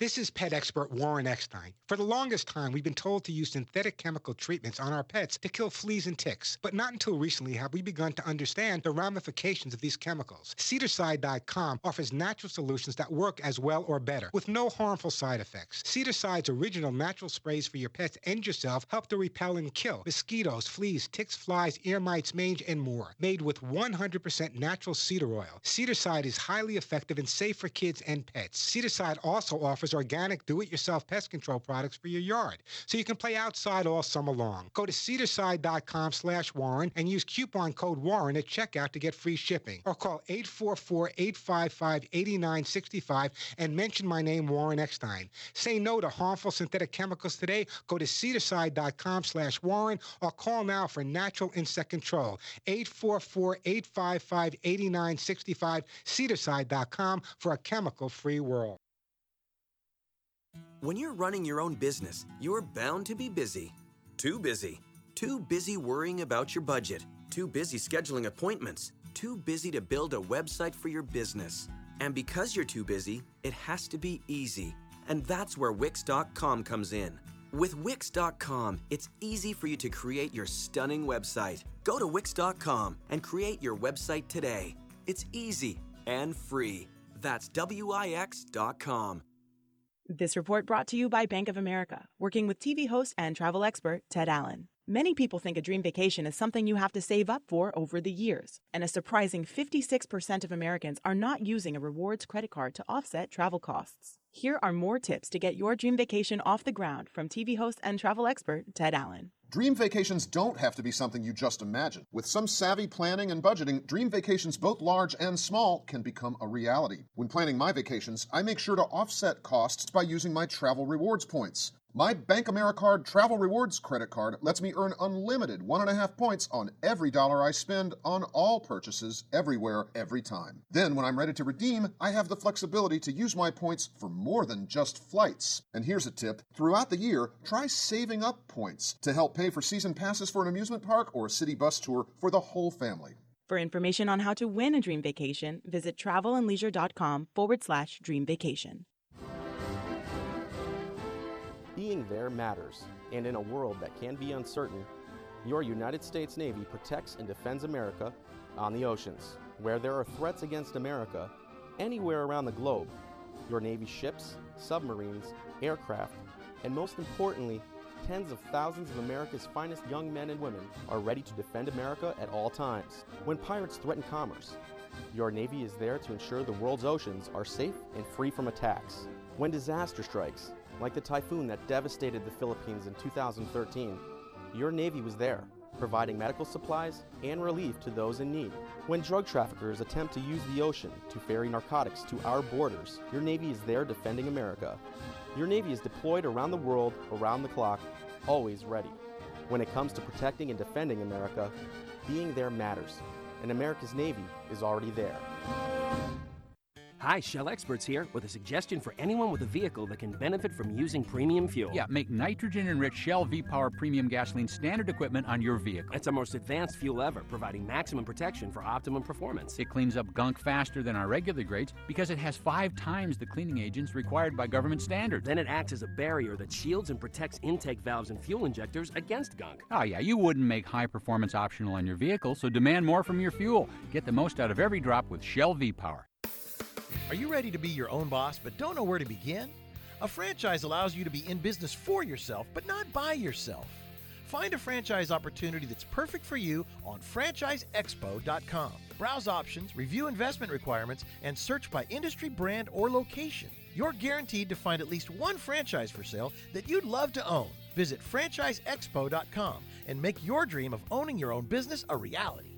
This is pet expert Warren Eckstein. For the longest time, we've been told to use synthetic chemical treatments on our pets to kill fleas and ticks. But not until recently have we begun to understand the ramifications of these chemicals. Cedarcide.com offers natural solutions that work as well or better, with no harmful side effects. Cedarcide's original natural sprays for your pets and yourself help to repel and kill mosquitoes, fleas, ticks, flies, ear mites, mange, and more. Made with 100% natural cedar oil. Cedarcide is highly effective and safe for kids and pets. Cedarcide also offers organic do-it-yourself pest control products for your yard, so you can play outside all summer long. Go to cedarcide.com slash Warren and use coupon code Warren at checkout to get free shipping. Or call 844-855-8965 and mention my name, Warren Eckstein. Say no to harmful synthetic chemicals today. Go to cedarcide.com slash Warren or call now for natural insect control. 844-855-8965, cedarcide.com for a chemical-free world. When you're running your own business, you're bound to be busy. Too busy. Too busy worrying about your budget. Too busy scheduling appointments. Too busy to build a website for your business. And because you're too busy, it has to be easy. And that's where Wix.com comes in. With Wix.com, it's easy for you to create your stunning website. Go to Wix.com and create your website today. It's easy and free. That's W-I-X.com. This report brought to you by Bank of America, working with TV host and travel expert Ted Allen. Many people think a dream vacation is something you have to save up for over the years, and a surprising 56% of Americans are not using a rewards credit card to offset travel costs. Here are more tips to get your dream vacation off the ground from TV host and travel expert Ted Allen. Dream vacations don't have to be something you just imagine. With some savvy planning and budgeting, dream vacations, both large and small, can become a reality. When planning my vacations, I make sure to offset costs by using my travel rewards points. My Bank AmeriCard Travel Rewards credit card lets me earn unlimited one and a half points on every dollar I spend on all purchases, everywhere, every time. Then, when I'm ready to redeem, I have the flexibility to use my points for more than just flights. And here's a tip throughout the year, try saving up points to help pay for season passes for an amusement park or a city bus tour for the whole family. For information on how to win a dream vacation, visit travelandleisure.com forward slash dream vacation. Being there matters, and in a world that can be uncertain, your United States Navy protects and defends America on the oceans. Where there are threats against America, anywhere around the globe, your Navy ships, submarines, aircraft, and most importantly, tens of thousands of America's finest young men and women are ready to defend America at all times. When pirates threaten commerce, your Navy is there to ensure the world's oceans are safe and free from attacks. When disaster strikes, like the typhoon that devastated the Philippines in 2013, your Navy was there, providing medical supplies and relief to those in need. When drug traffickers attempt to use the ocean to ferry narcotics to our borders, your Navy is there defending America. Your Navy is deployed around the world, around the clock, always ready. When it comes to protecting and defending America, being there matters, and America's Navy is already there. Hi, Shell Experts here with a suggestion for anyone with a vehicle that can benefit from using premium fuel. Yeah, make nitrogen enriched Shell V Power Premium Gasoline standard equipment on your vehicle. It's our most advanced fuel ever, providing maximum protection for optimum performance. It cleans up gunk faster than our regular grades because it has five times the cleaning agents required by government standards. Then it acts as a barrier that shields and protects intake valves and fuel injectors against gunk. Oh, yeah, you wouldn't make high performance optional on your vehicle, so demand more from your fuel. Get the most out of every drop with Shell V Power. Are you ready to be your own boss but don't know where to begin? A franchise allows you to be in business for yourself but not by yourself. Find a franchise opportunity that's perfect for you on franchiseexpo.com. Browse options, review investment requirements, and search by industry, brand, or location. You're guaranteed to find at least one franchise for sale that you'd love to own. Visit franchiseexpo.com and make your dream of owning your own business a reality.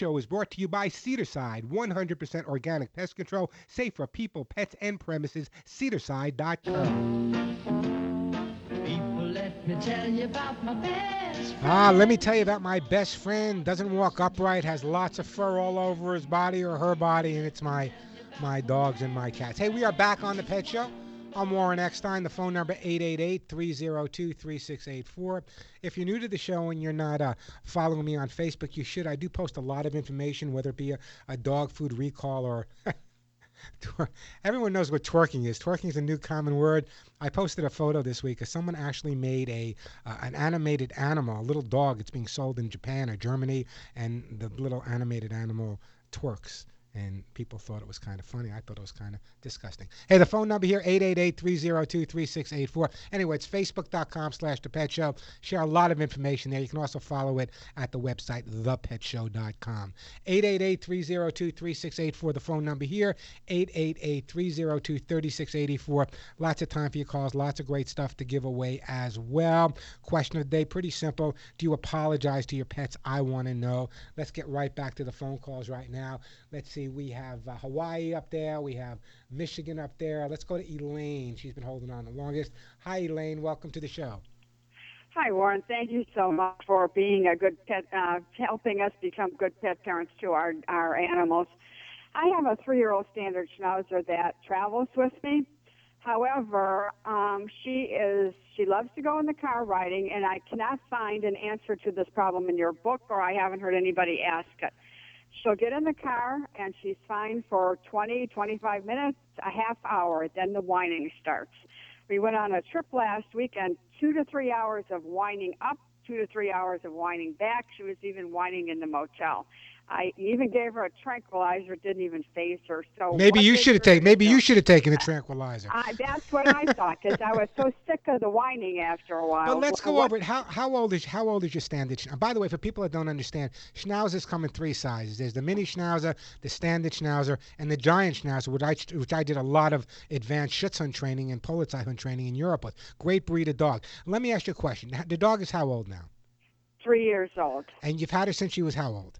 Show is brought to you by Cedarcide, 100% organic pest control, safe for people, pets, and premises. Cedarcide.com. People, let me tell you about my best Ah, let me tell you about my best friend. Doesn't walk upright, has lots of fur all over his body or her body, and it's my my dogs and my cats. Hey, we are back on the Pet Show. I'm Warren Eckstein. The phone number 888-302-3684. If you're new to the show and you're not uh, following me on Facebook, you should. I do post a lot of information, whether it be a, a dog food recall or [LAUGHS] Everyone knows what twerking is. Twerking is a new common word. I posted a photo this week of someone actually made a uh, an animated animal, a little dog. It's being sold in Japan or Germany, and the little animated animal twerks. And people thought it was kind of funny. I thought it was kind of disgusting. Hey, the phone number here, 888-302-3684. Anyway, it's facebook.com slash The Pet Show. Share a lot of information there. You can also follow it at the website, thepetshow.com. 888-302-3684, the phone number here, 888-302-3684. Lots of time for your calls. Lots of great stuff to give away as well. Question of the day, pretty simple. Do you apologize to your pets? I want to know. Let's get right back to the phone calls right now. Let's see. We have uh, Hawaii up there. We have Michigan up there. Let's go to Elaine. She's been holding on the longest. Hi, Elaine. Welcome to the show. Hi, Warren. Thank you so much for being a good pet, uh, helping us become good pet parents to our our animals. I have a three-year-old standard schnauzer that travels with me. However, um, she is she loves to go in the car riding, and I cannot find an answer to this problem in your book, or I haven't heard anybody ask it. She'll get in the car, and she's fine for 20, 25 minutes, a half hour. Then the whining starts. We went on a trip last weekend, two to three hours of whining up, two to three hours of whining back. She was even whining in the motel. I even gave her a tranquilizer, it didn't even phase her. So Maybe you should have taken. Maybe you should have taken a tranquilizer. I, that's what I thought because I was so sick of the whining after a while. But let's go what- over it. How how old is how old is your standard? Schna- By the way, for people that don't understand, schnauzers come in three sizes. There's the mini schnauzer, the standard schnauzer, and the giant schnauzer, which I which I did a lot of advanced Schutzhund training and Polizeihund training in Europe with. Great breed of dog. Let me ask you a question. The dog is how old now? Three years old. And you've had her since she was how old?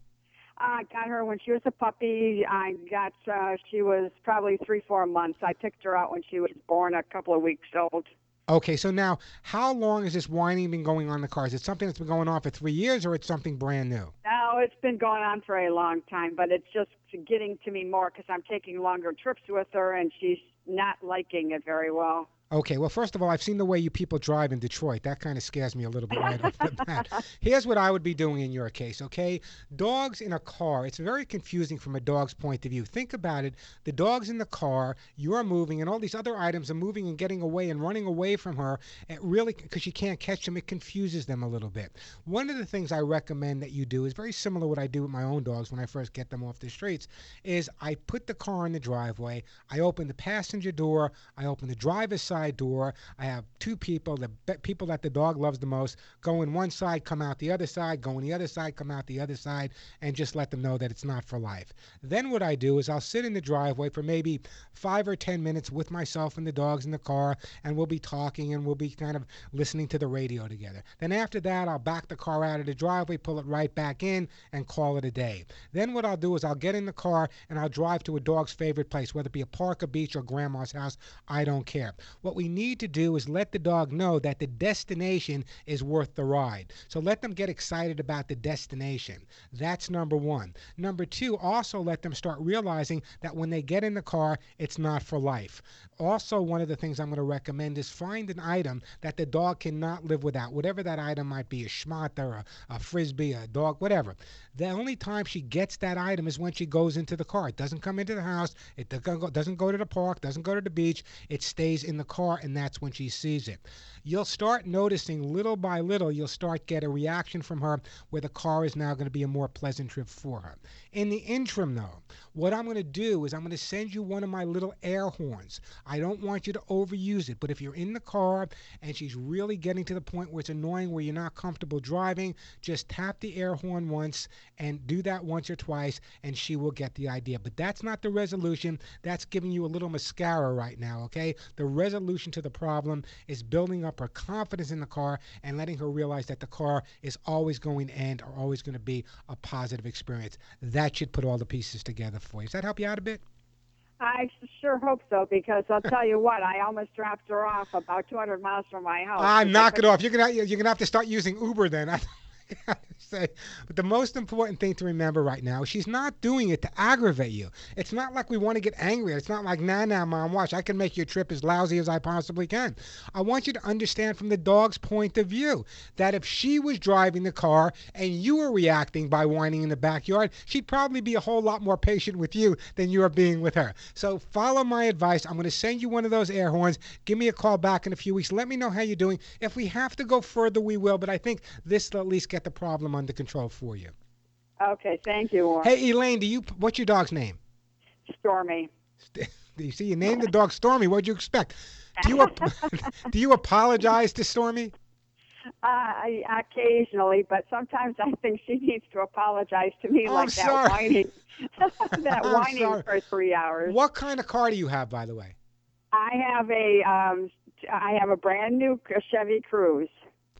I got her when she was a puppy. I got uh, she was probably three, four months. I picked her out when she was born, a couple of weeks old. Okay, so now how long has this whining been going on in the car? Is it something that's been going on for three years, or it's something brand new? No, it's been going on for a long time, but it's just getting to me more because I'm taking longer trips with her, and she's not liking it very well. Okay, well, first of all, I've seen the way you people drive in Detroit. That kind of scares me a little bit [LAUGHS] right off the bat. Here's what I would be doing in your case, okay? Dogs in a car, it's very confusing from a dog's point of view. Think about it. The dog's in the car, you're moving, and all these other items are moving and getting away and running away from her. It really, because you can't catch them, it confuses them a little bit. One of the things I recommend that you do is very similar to what I do with my own dogs when I first get them off the streets, is I put the car in the driveway, I open the passenger door, I open the driver's side door. I have two people, the people that the dog loves the most, go in one side, come out the other side, go in the other side, come out the other side, and just let them know that it's not for life. Then what I do is I'll sit in the driveway for maybe five or ten minutes with myself and the dogs in the car, and we'll be talking and we'll be kind of listening to the radio together. Then after that, I'll back the car out of the driveway, pull it right back in, and call it a day. Then what I'll do is I'll get in the car and I'll drive to a dog's favorite place, whether it be a park, a beach, or grandma's house. I don't care. What we need to do is let the dog know that the destination is worth the ride. So let them get excited about the destination. That's number one. Number two, also let them start realizing that when they get in the car, it's not for life. Also, one of the things I'm going to recommend is find an item that the dog cannot live without, whatever that item might be a schmatter, a, a frisbee, a dog, whatever. The only time she gets that item is when she goes into the car. It doesn't come into the house, it doesn't go, to the park, doesn't go to the beach. It stays in the car, and that's when she sees it. You'll start noticing little by little, you'll start get a reaction from her where the car is now going to be a more pleasant trip for her. In the interim, though, what I'm going to do is I'm going to send you one of my little air horns. I don't want you to overuse it, but if you're in the car and she's really getting to the point where it's annoying, where you're not comfortable driving, just tap the air horn once and do that once or twice, and she will get the idea. But that's not the resolution. That's giving you a little mascara right now, okay? The resolution to the problem is building up her confidence in the car and letting her realize that the car is always going to end or always going to be a positive experience. That should put all the pieces together for you. Does that help you out a bit? I sure hope so because I'll tell you what, I almost dropped her off about 200 miles from my house. Ah, knock it off. You're gonna you're gonna have to start using Uber then. [LAUGHS] [LAUGHS] Say, but the most important thing to remember right now, she's not doing it to aggravate you. It's not like we want to get angry. It's not like, nah, nah, mom, watch. I can make your trip as lousy as I possibly can. I want you to understand from the dog's point of view that if she was driving the car and you were reacting by whining in the backyard, she'd probably be a whole lot more patient with you than you are being with her. So follow my advice. I'm going to send you one of those air horns. Give me a call back in a few weeks. Let me know how you're doing. If we have to go further, we will. But I think this at least get the problem under control for you. Okay, thank you, Warren. Hey, Elaine, do you? What's your dog's name? Stormy. [LAUGHS] Do You see, you named the dog Stormy. What'd you expect? Do you ap- [LAUGHS] [LAUGHS] do you apologize to Stormy? Uh, I, occasionally, but sometimes I think she needs to apologize to me Oh, like that whining, that I'm whining sorry. for three hours. What kind of car do you have, by the way? I have a um, I have a brand new Chevy Cruze.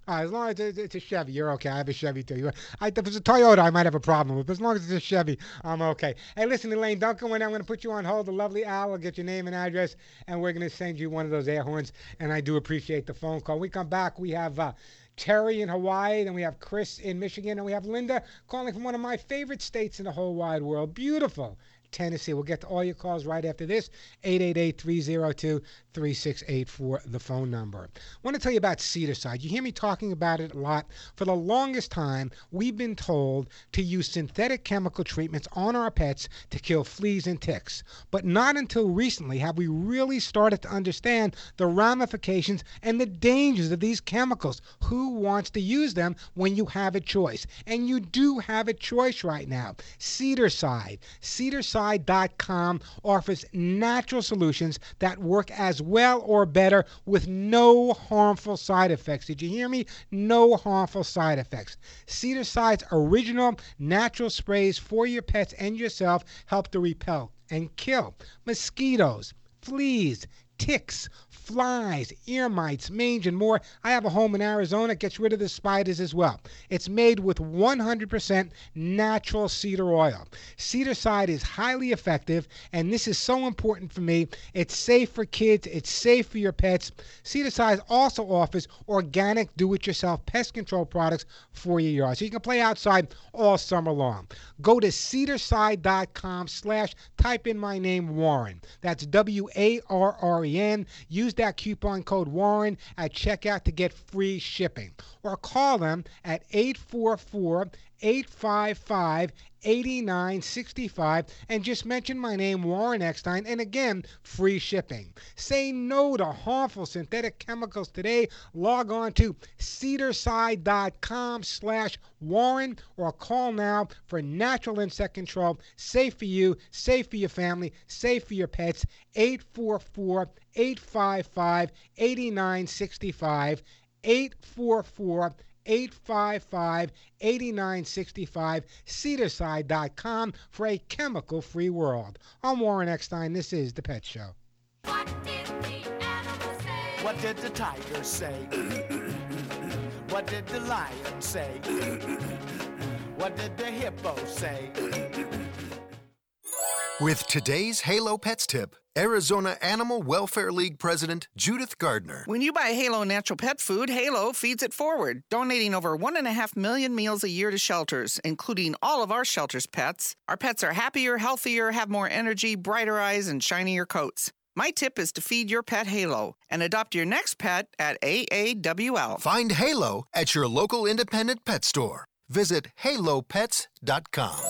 As long as it's, a Chevy, you're okay. I have a Chevy too. I, if it's a Toyota, I might have a problem with. But as long as it's a Chevy, I'm okay. Hey, listen, Elaine, go in. I'm going to put you on hold. The lovely Al will get your name and address, and we're going to send you one of those air horns. And I do appreciate the phone call. We come back. We have. Uh, Terry in Hawaii, then we have Chris in Michigan, and we have Linda calling from one of my favorite states in the whole wide world. Beautiful. Tennessee. We'll get to all your calls right after this. 888 302 3684, the phone number. I want to tell you about Cedarcide. You hear me talking about it a lot. For the longest time, we've been told to use synthetic chemical treatments on our pets to kill fleas and ticks. But not until recently have we really started to understand the ramifications and the dangers of these chemicals. Who wants to use them when you have a choice? And you do have a choice right now. Cedarcide. Cedarcide. Cedarcide.com offers natural solutions that work as well or better with no harmful side effects. Did you hear me? No harmful side effects. Cedarcide's original natural sprays for your pets and yourself help to repel and kill mosquitoes, fleas, ticks, flies, ear mites, mange, and more. I have a home in Arizona, It gets rid of the spiders as well. It's made with 100% natural cedar oil. Cedarcide is highly effective, and this is so important for me. It's safe for kids, it's safe for your pets. Cedarcide also offers organic do it yourself pest control products for your yard. So you can play outside all summer long. Go to cedarcide.com slash type in my name Warren. That's W A R R E N. Use that coupon code Warren at checkout to get free shipping. Or call them at 844 855 8965 and just mention my name Warren Eckstein and again free shipping. Say no to harmful synthetic chemicals today. Log on to cedarcide.com slash Warren or call now for natural insect control. Safe for you, safe for your family, safe for your pets. 844 855 8965 844 855 8965 cedarcide.com for a chemical free world. I'm Warren Eckstein. This is The Pet Show. What did the animal say? What did the tiger say? what did the lion say? what did the hippo say? With today's Halo Pets tip, Arizona Animal Welfare League President Judith Gardner. When you buy Halo natural pet food, Halo feeds it forward, donating over one and a half million meals a year to shelters, including all of our shelters' pets. Our pets are happier, healthier, have more energy, brighter eyes, and shinier coats. My tip is to feed your pet Halo and adopt your next pet at AAWL. Find Halo at your local independent pet store. Visit halopets.com.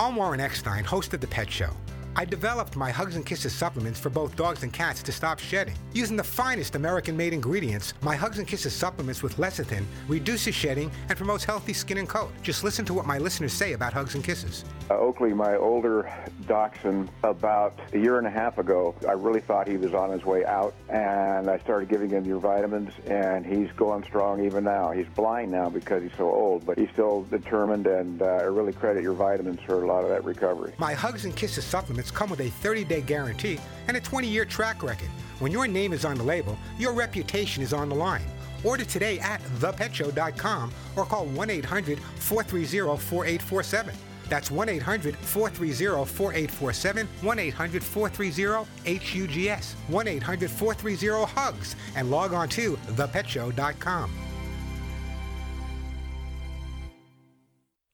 I'm Warren Eckstein, host of The Pet Show. I developed my Hugs and Kisses supplements for both dogs and cats to stop shedding. Using the finest American made ingredients, my Hugs and Kisses supplements with lecithin reduces shedding and promotes healthy skin and coat. Just listen to what my listeners say about Hugs and Kisses. Uh, Oakley, my older dachshund, about a year and a half ago, I really thought he was on his way out, and I started giving him your vitamins, and he's going strong even now. He's blind now because he's so old, but he's still determined, and uh, I really credit your vitamins for a lot of that recovery. My Hugs and Kisses supplements come with a 30 day guarantee and a 20 year track record. When your name is on the label, your reputation is on the line. Order today at thepetshow.com or call 1 800 430 4847. That's 1 800 430 4847, 1 800 430 HUGS, 1 800 430 HUGS, and log on to thepetshow.com.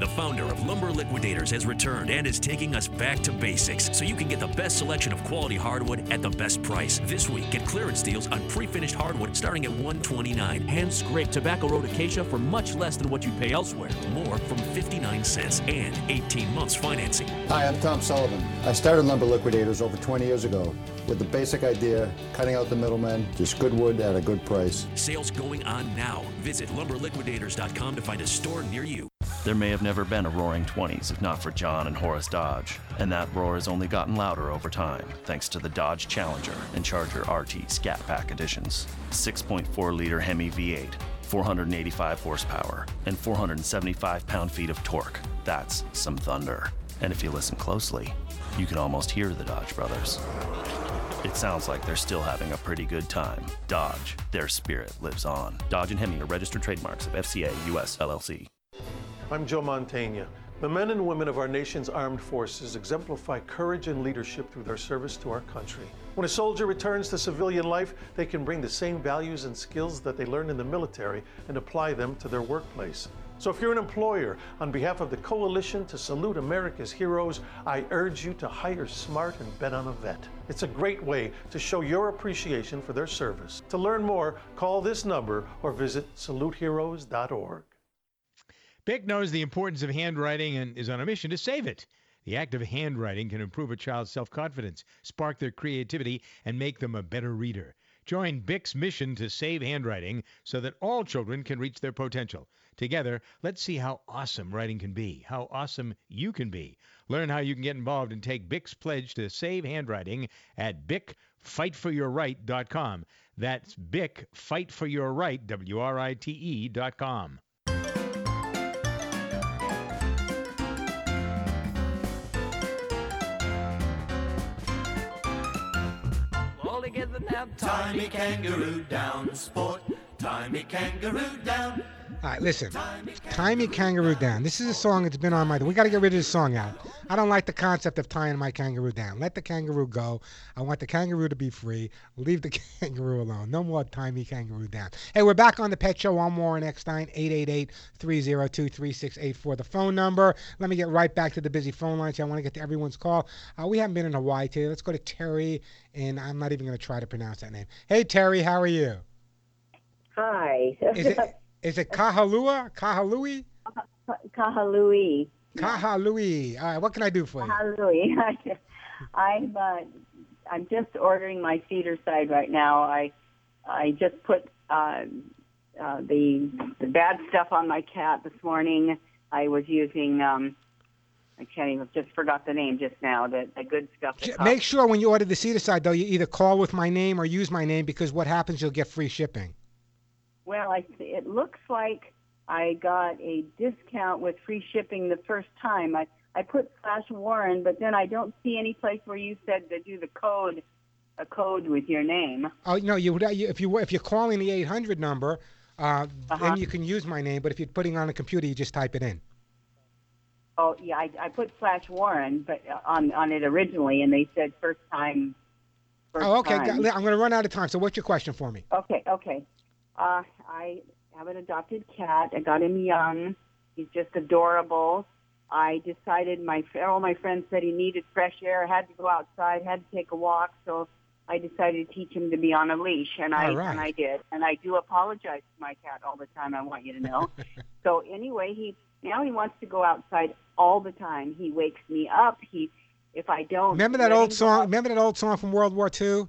The founder of Lumber Liquidators has returned and is taking us back to basics so you can get the best selection of quality hardwood at the best price. This week, get clearance deals on pre-finished hardwood starting at 129. Hand scraped tobacco road acacia for much less than what you pay elsewhere. More from 59 cents and 18 months financing. Hi, I'm Tom Sullivan. I started Lumber Liquidators over 20 years ago with the basic idea, cutting out the middlemen, just good wood at a good price. Sales going on now. Visit lumberliquidators.com to find a store near you. There may have never been a roaring 20s if not for John and Horace Dodge, and that roar has only gotten louder over time thanks to the Dodge Challenger and Charger RT Scat Pack editions. 6.4 liter Hemi V8, 485 horsepower, and 475 pound feet of torque. That's some thunder. And if you listen closely, you can almost hear the Dodge brothers. It sounds like they're still having a pretty good time. Dodge, their spirit lives on. Dodge and Hemi are registered trademarks of FCA US LLC. I'm Joe Mantegna. The men and women of our nation's armed forces exemplify courage and leadership through their service to our country. When a soldier returns to civilian life, they can bring the same values and skills that they learned in the military and apply them to their workplace. So if you're an employer, on behalf of the Coalition to Salute America's Heroes, I urge you to hire smart and bet on a vet. It's a great way to show your appreciation for their service. To learn more, call this number or visit saluteheroes.org. Bic knows the importance of handwriting and is on a mission to save it. The act of handwriting can improve a child's self confidence, spark their creativity, and make them a better reader. Join Bic's mission to save handwriting so that all children can reach their potential. Together, let's see how awesome writing can be, how awesome you can be. Learn how you can get involved and take Bic's pledge to save handwriting at bicfightforyourright.com. That's Bic Fight for Your Right, W R I T E dot com. All together now. Tie me kangaroo down, sport. Tie me kangaroo down. All right, listen. Tie Me Kangaroo Down. This is a song that's been on my. We got to get rid of this song out. I don't like the concept of tying my kangaroo down. Let the kangaroo go. I want the kangaroo to be free. Leave the [LAUGHS] kangaroo alone. No more tie me kangaroo down. Hey, we're back on the Pet Show on Warren Eckstein, 888-302-3684. The phone number. Let me get right back to the busy phone lines. I want to get to everyone's call. Uh, we haven't been in Hawaii today. Let's go to Terry, and I'm not even going to try to pronounce that name. Hey, Terry, how are you? Hi. Is it is it Kahalua? Kahalui? Kahalui. Kahalui. All right, what can I do for you? Kahalui. [LAUGHS] I'm uh, I'm just ordering my Cedarcide right now. I I just put uh, uh, the the bad stuff on my cat this morning. I was using um, I can't even just forgot the name just now. The, the good stuff. that J- costs- Make sure when you order the Cedarcide, though, you either call with my name or use my name because what happens, you'll get free shipping. Well, I, it looks like I got a discount with free shipping the first time. I, I put slash Warren, but then I don't see any place where you said to do the code, a code with your name. Oh no, you would you, if you were- if you're calling the 800 number, uh, Uh-huh. then you can use my name. But if you're putting on a computer, you just type it in. Oh yeah, I, I put slash Warren, but uh, on on it originally, and they said first time. First oh, okay. time. I'm going to run out of time. So, what's your question for me? Okay, okay. Uh, I have an adopted cat. I got him young. He's just adorable. I decided my all my friends said he needed fresh air, had to go outside, had to take a walk, so I decided to teach him to be on a leash, and I right. and I did. And I do apologize to my cat all the time. I want you to know. [LAUGHS] so anyway, he now he wants to go outside all the time. He wakes me up. He if I don't Remember that old song? Remember that old song from World War II?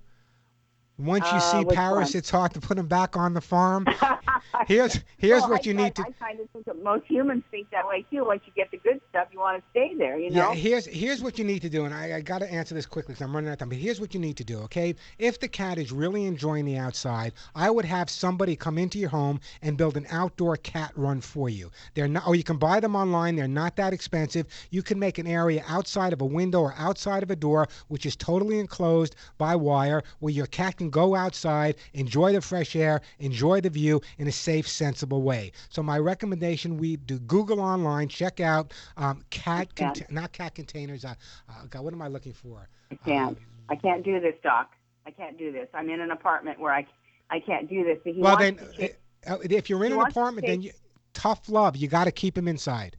Once you Uh, see Paris, one? it's hard to put him back on the farm. [LAUGHS] here's here's Well, what I you kind- need to. I kind of think that most humans think that way too. Once you get the good stuff, you want to stay there. You know. Yeah, here's here's what you need to do, and I, I got to answer this quickly because I'm running out of time. But here's what you need to do, okay? If the cat is really enjoying the outside, I would have somebody come into your home and build an outdoor cat run for you. They're not, or you can buy them online. They're not that expensive. You can make an area outside of a window or outside of a door, which is totally enclosed by wire, where your cat can go outside, enjoy the fresh air, enjoy the view in a safe, sensible way. So my recommendation: we do Google online, check out um, cat, cont- not cat containers. Uh, uh, God, what am I looking for? I can't. I can't do this, Doc. I can't do this. I'm in an apartment where I, I can't do this. Well, then, chase, uh, if you're in an apartment, then you, tough love. You got to keep him inside.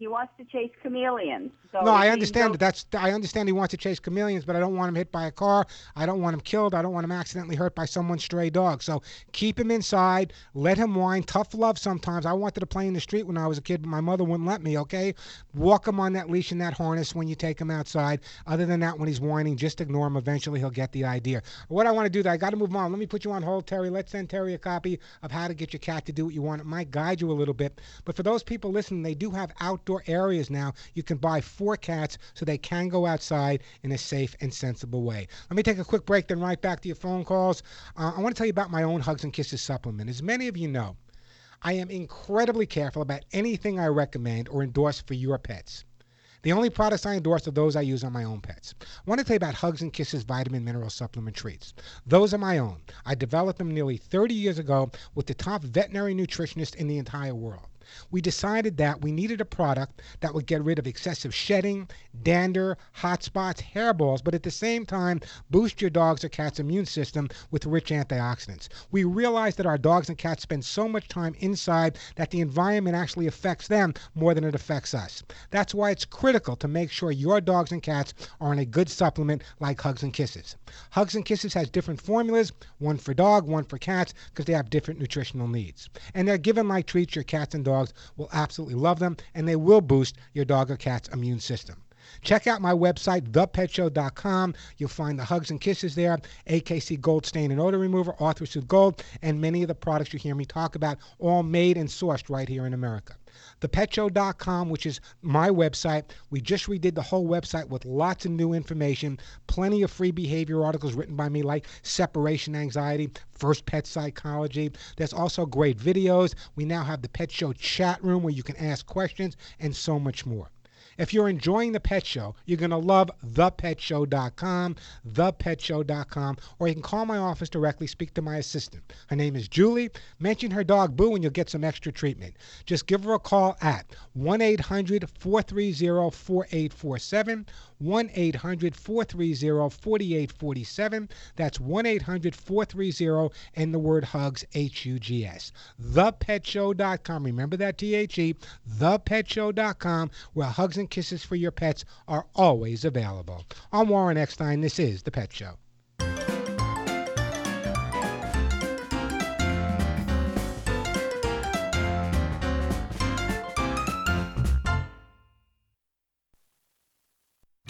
He wants to chase chameleons. So no, I understand that. That's I understand he wants to chase chameleons, but I don't want him hit by a car. I don't want him killed. I don't want him accidentally hurt by someone's stray dog. So keep him inside. Let him whine. Tough love sometimes. I wanted to play in the street when I was a kid, but my mother wouldn't let me. Okay, walk him on that leash and that harness when you take him outside. Other than that, when he's whining, just ignore him. Eventually, he'll get the idea. What I want to do, though, I got to move on. Let me put you on hold, Terry. Let's send Terry a copy of how to get your cat to do what you want. It might guide you a little bit, but for those people listening, they do have outdoor areas now. You can buy four cats so they can go outside in a safe and sensible way. Let me take a quick break, then right back to your phone calls. Uh, I want to tell you about my own Hugs and Kisses supplement. As many of you know, I am incredibly careful about anything I recommend or endorse for your pets. The only products I endorse are those I use on my own pets. I want to tell you about Hugs and Kisses vitamin mineral supplement treats. Those are my own. I developed them nearly 30 years ago with the top veterinary nutritionist in the entire world we decided that we needed a product that would get rid of excessive shedding, dander, hot spots, hairballs, but at the same time boost your dog's or cat's immune system with rich antioxidants. We realized that our dogs and cats spend so much time inside that the environment actually affects them more than it affects us. That's why it's critical to make sure your dogs and cats are on a good supplement like Hugs and Kisses. Hugs and Kisses has different formulas, one for dog, one for cats, because they have different nutritional needs. And they're given like treats your cats and dogs dogs will absolutely love them, and they will boost your dog or cat's immune system. Check out my website, thepetshow.com. You'll find the hugs and kisses there, AKC Gold Stain and Odor Remover, Arthur Gold, and many of the products you hear me talk about, all made and sourced right here in America thepetshow.com, which is my website. We just redid the whole website with lots of new information, plenty of free behavior articles written by me, like separation anxiety, first pet psychology. There's also great videos. We now have the Pet Show chat room where you can ask questions and so much more. If you're enjoying the Pet Show, you're going to love thepetshow.com, thepetshow.com, or you can call my office directly, speak to my assistant. Her name is Julie. Mention her dog Boo and you'll get some extra treatment. Just give her a call at 1 800 430 4847. 1 800 430 4847. That's 1 800 430 and the word hugs, H U G S. ThePetShow.com. Remember that T H E, ThePetShow.com, where hugs and kisses for your pets are always available. I'm Warren Eckstein. This is The Pet Show.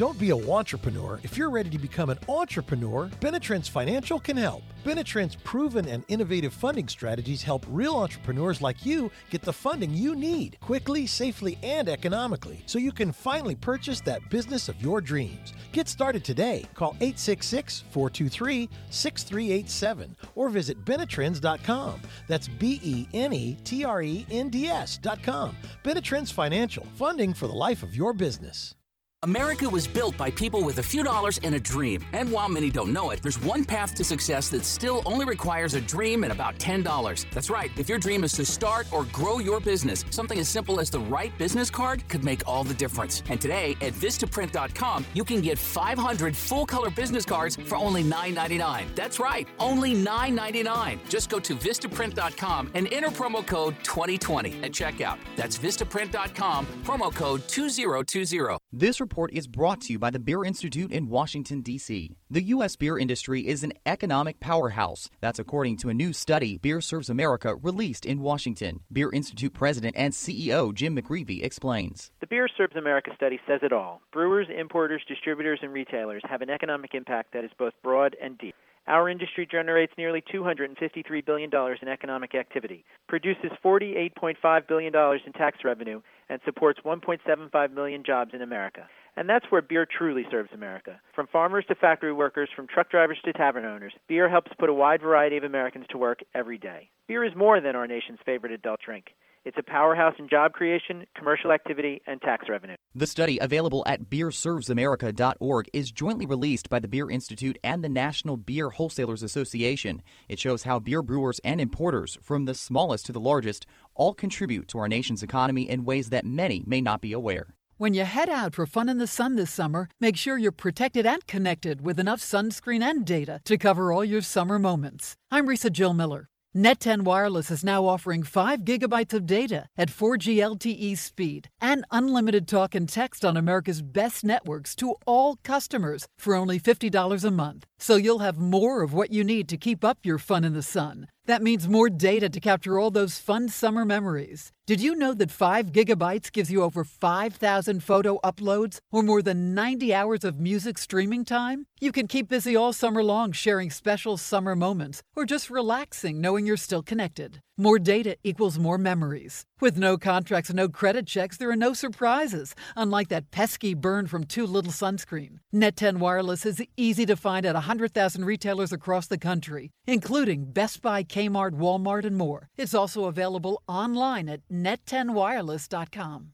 Don't be a entrepreneur. If you're ready to become an entrepreneur, Benetrends Financial can help. Benetrends' proven and innovative funding strategies help real entrepreneurs like you get the funding you need quickly, safely, and economically so you can finally purchase that business of your dreams. Get started today. Call 866 423 6387 or visit Benetrends.com. That's B E N E T R E N D S.com. Benetrends Financial, funding for the life of your business. America was built by people with a few dollars and a dream. And while many don't know it, there's one path to success that still only requires a dream and about $10. That's right. If your dream is to start or grow your business, something as simple as the right business card could make all the difference. And today at Vistaprint.com, you can get 500 full color business cards for only $9.99. That's right, only $9.99. Just go to Vistaprint.com and enter promo code 2020 at checkout. That's Vistaprint.com, promo code 2020. This report is brought to you by the Beer Institute in Washington, D.C. The U.S. beer industry is an economic powerhouse. That's according to a new study Beer Serves America released in Washington. Beer Institute President and CEO Jim McGreevy explains. The Beer Serves America study says it all. Brewers, importers, distributors, and retailers have an economic impact that is both broad and deep. Our industry generates nearly $253 billion in economic activity, produces $48.5 billion in tax revenue, and supports 1.75 million jobs in America. And that's where beer truly serves America. From farmers to factory workers, from truck drivers to tavern owners, beer helps put a wide variety of Americans to work every day. Beer is more than our nation's favorite adult drink. It's a powerhouse in job creation, commercial activity, and tax revenue. The study, available at beerservesamerica.org, is jointly released by the Beer Institute and the National Beer Wholesalers Association. It shows how beer brewers and importers, from the smallest to the largest, all contribute to our nation's economy in ways that many may not be aware. When you head out for fun in the sun this summer, make sure you're protected and connected with enough sunscreen and data to cover all your summer moments. I'm Risa Jill Miller. Net10 Wireless is now offering 5 gigabytes of data at 4G LTE speed and unlimited talk and text on America's best networks to all customers for only $50 a month. So you'll have more of what you need to keep up your fun in the sun. That means more data to capture all those fun summer memories. Did you know that 5 gigabytes gives you over 5,000 photo uploads or more than 90 hours of music streaming time? You can keep busy all summer long sharing special summer moments or just relaxing knowing you're still connected. More data equals more memories. With no contracts no credit checks, there are no surprises, unlike that pesky burn from too little sunscreen. Net 10 Wireless is easy to find at 100,000 retailers across the country, including Best Buy, Kmart, Walmart, and more. It's also available online at net10wireless.com.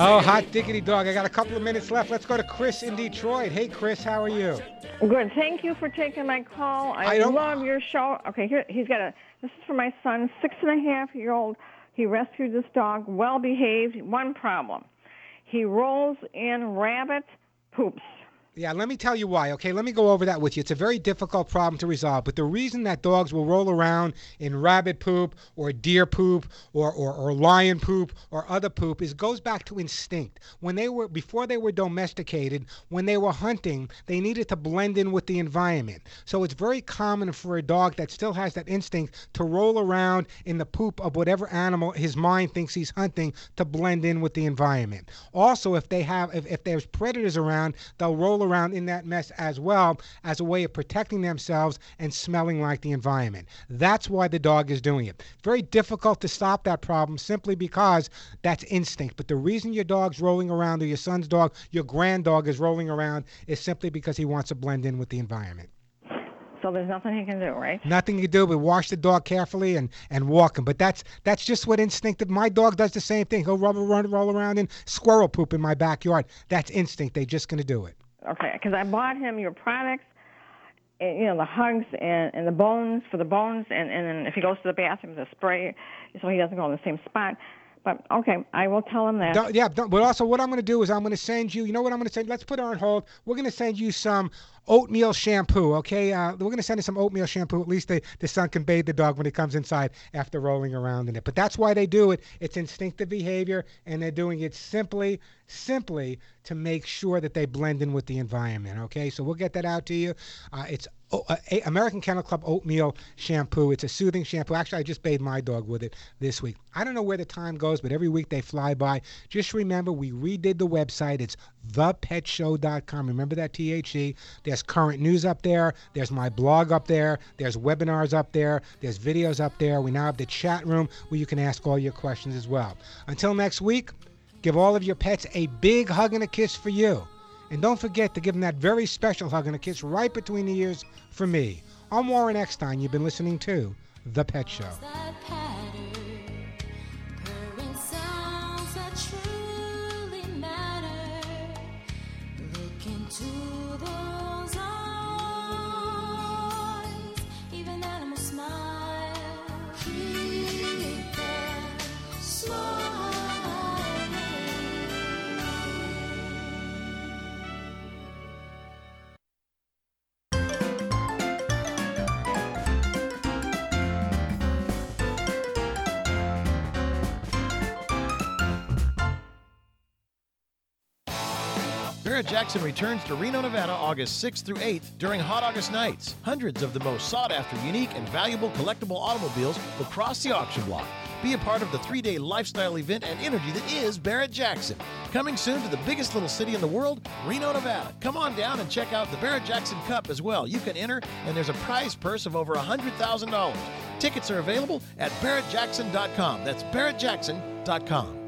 Oh, oh hot diggity dog. I got a couple of minutes left. Let's go to Chris in Detroit. Hey, Chris, how are you? Good. Thank you for taking my call. I, I don't- love your show. Okay, here he's got a. This is for my son, six and a half year old. He rescued this dog, well behaved. One problem, he rolls in rabbit poops. Yeah, let me tell you why, okay? Let me go over that with you. It's a very difficult problem to resolve, but the reason that dogs will roll around in rabbit poop or deer poop or, or, or lion poop or other poop is goes back to instinct. When they were before they were domesticated, when they were hunting, they needed to blend in with the environment. So it's very common for a dog that still has that instinct to roll around in the poop of whatever animal his mind thinks he's hunting to blend in with the environment. Also, if they have if, if there's predators around, they'll roll around in that mess as well as a way of protecting themselves and smelling like the environment. That's why the dog is doing it. Very difficult to stop that problem simply because that's instinct. But the reason your dog's rolling around or your son's dog, your grand dog is rolling around is simply because he wants to blend in with the environment. So there's nothing he can do, right? Nothing you can do but wash the dog carefully and, and walk him. But that's that's just what instinctive. My dog does the same thing. He'll rubber run roll around in squirrel poop in my backyard. That's instinct. They're just going to do it. Okay, because I bought him your products, and, you know, the hugs and, and the bones for the bones, and, and then if he goes to the bathroom, the spray, so he doesn't go in the same spot. But okay, I will tell him that. Don't, yeah, don't, but also what I'm going to do is I'm going to send you. You know what I'm going to send? Let's put her on hold. We're going to send you some oatmeal shampoo. Okay, uh, we're going to send you some oatmeal shampoo. At least the the son can bathe the dog when he comes inside after rolling around in it. But that's why they do it. It's instinctive behavior, and they're doing it simply, simply to make sure that they blend in with the environment. Okay, so we'll get that out to you. Uh, it's oh, American Kennel Club oatmeal shampoo. It's a soothing shampoo. Actually, I just bathed my dog with it this week. I don't know where the time goes, but every week they fly by. Just remember, we redid the website. It's thepetshow.com. Remember that THE. There's current news up there. There's my blog up there. There's webinars up there. There's videos up there. We now have the chat room where you can ask all your questions as well. Until next week, give all of your pets a big hug and a kiss for you. And don't forget to give them that very special hug and a kiss right between the ears for me. I'm Warren Eckstein. You've been listening to The Pet Show. Barrett Jackson returns to Reno, Nevada August 6th through 8th during Hot August Nights. Hundreds of the most sought after, unique, and valuable collectible automobiles will cross the auction block. Be a part of the three day lifestyle event and energy that is Barrett Jackson. Coming soon to the biggest little city in the world, Reno, Nevada. Come on down and check out the Barrett Jackson Cup as well. You can enter, and there's a prize purse of over $100,000. Tickets are available at barrettjackson.com. That's barrettjackson.com.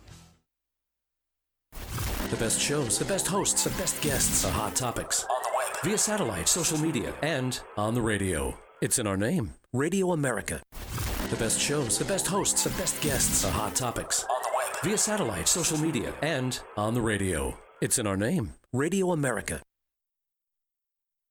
The best shows, the best hosts, the best guests, the hot topics. On the web, via satellite, social media, and on the radio. It's in our name Radio America. The best shows, the best hosts, the best guests, the hot topics. On the web, via satellite, social media, and on the radio. It's in our name Radio America.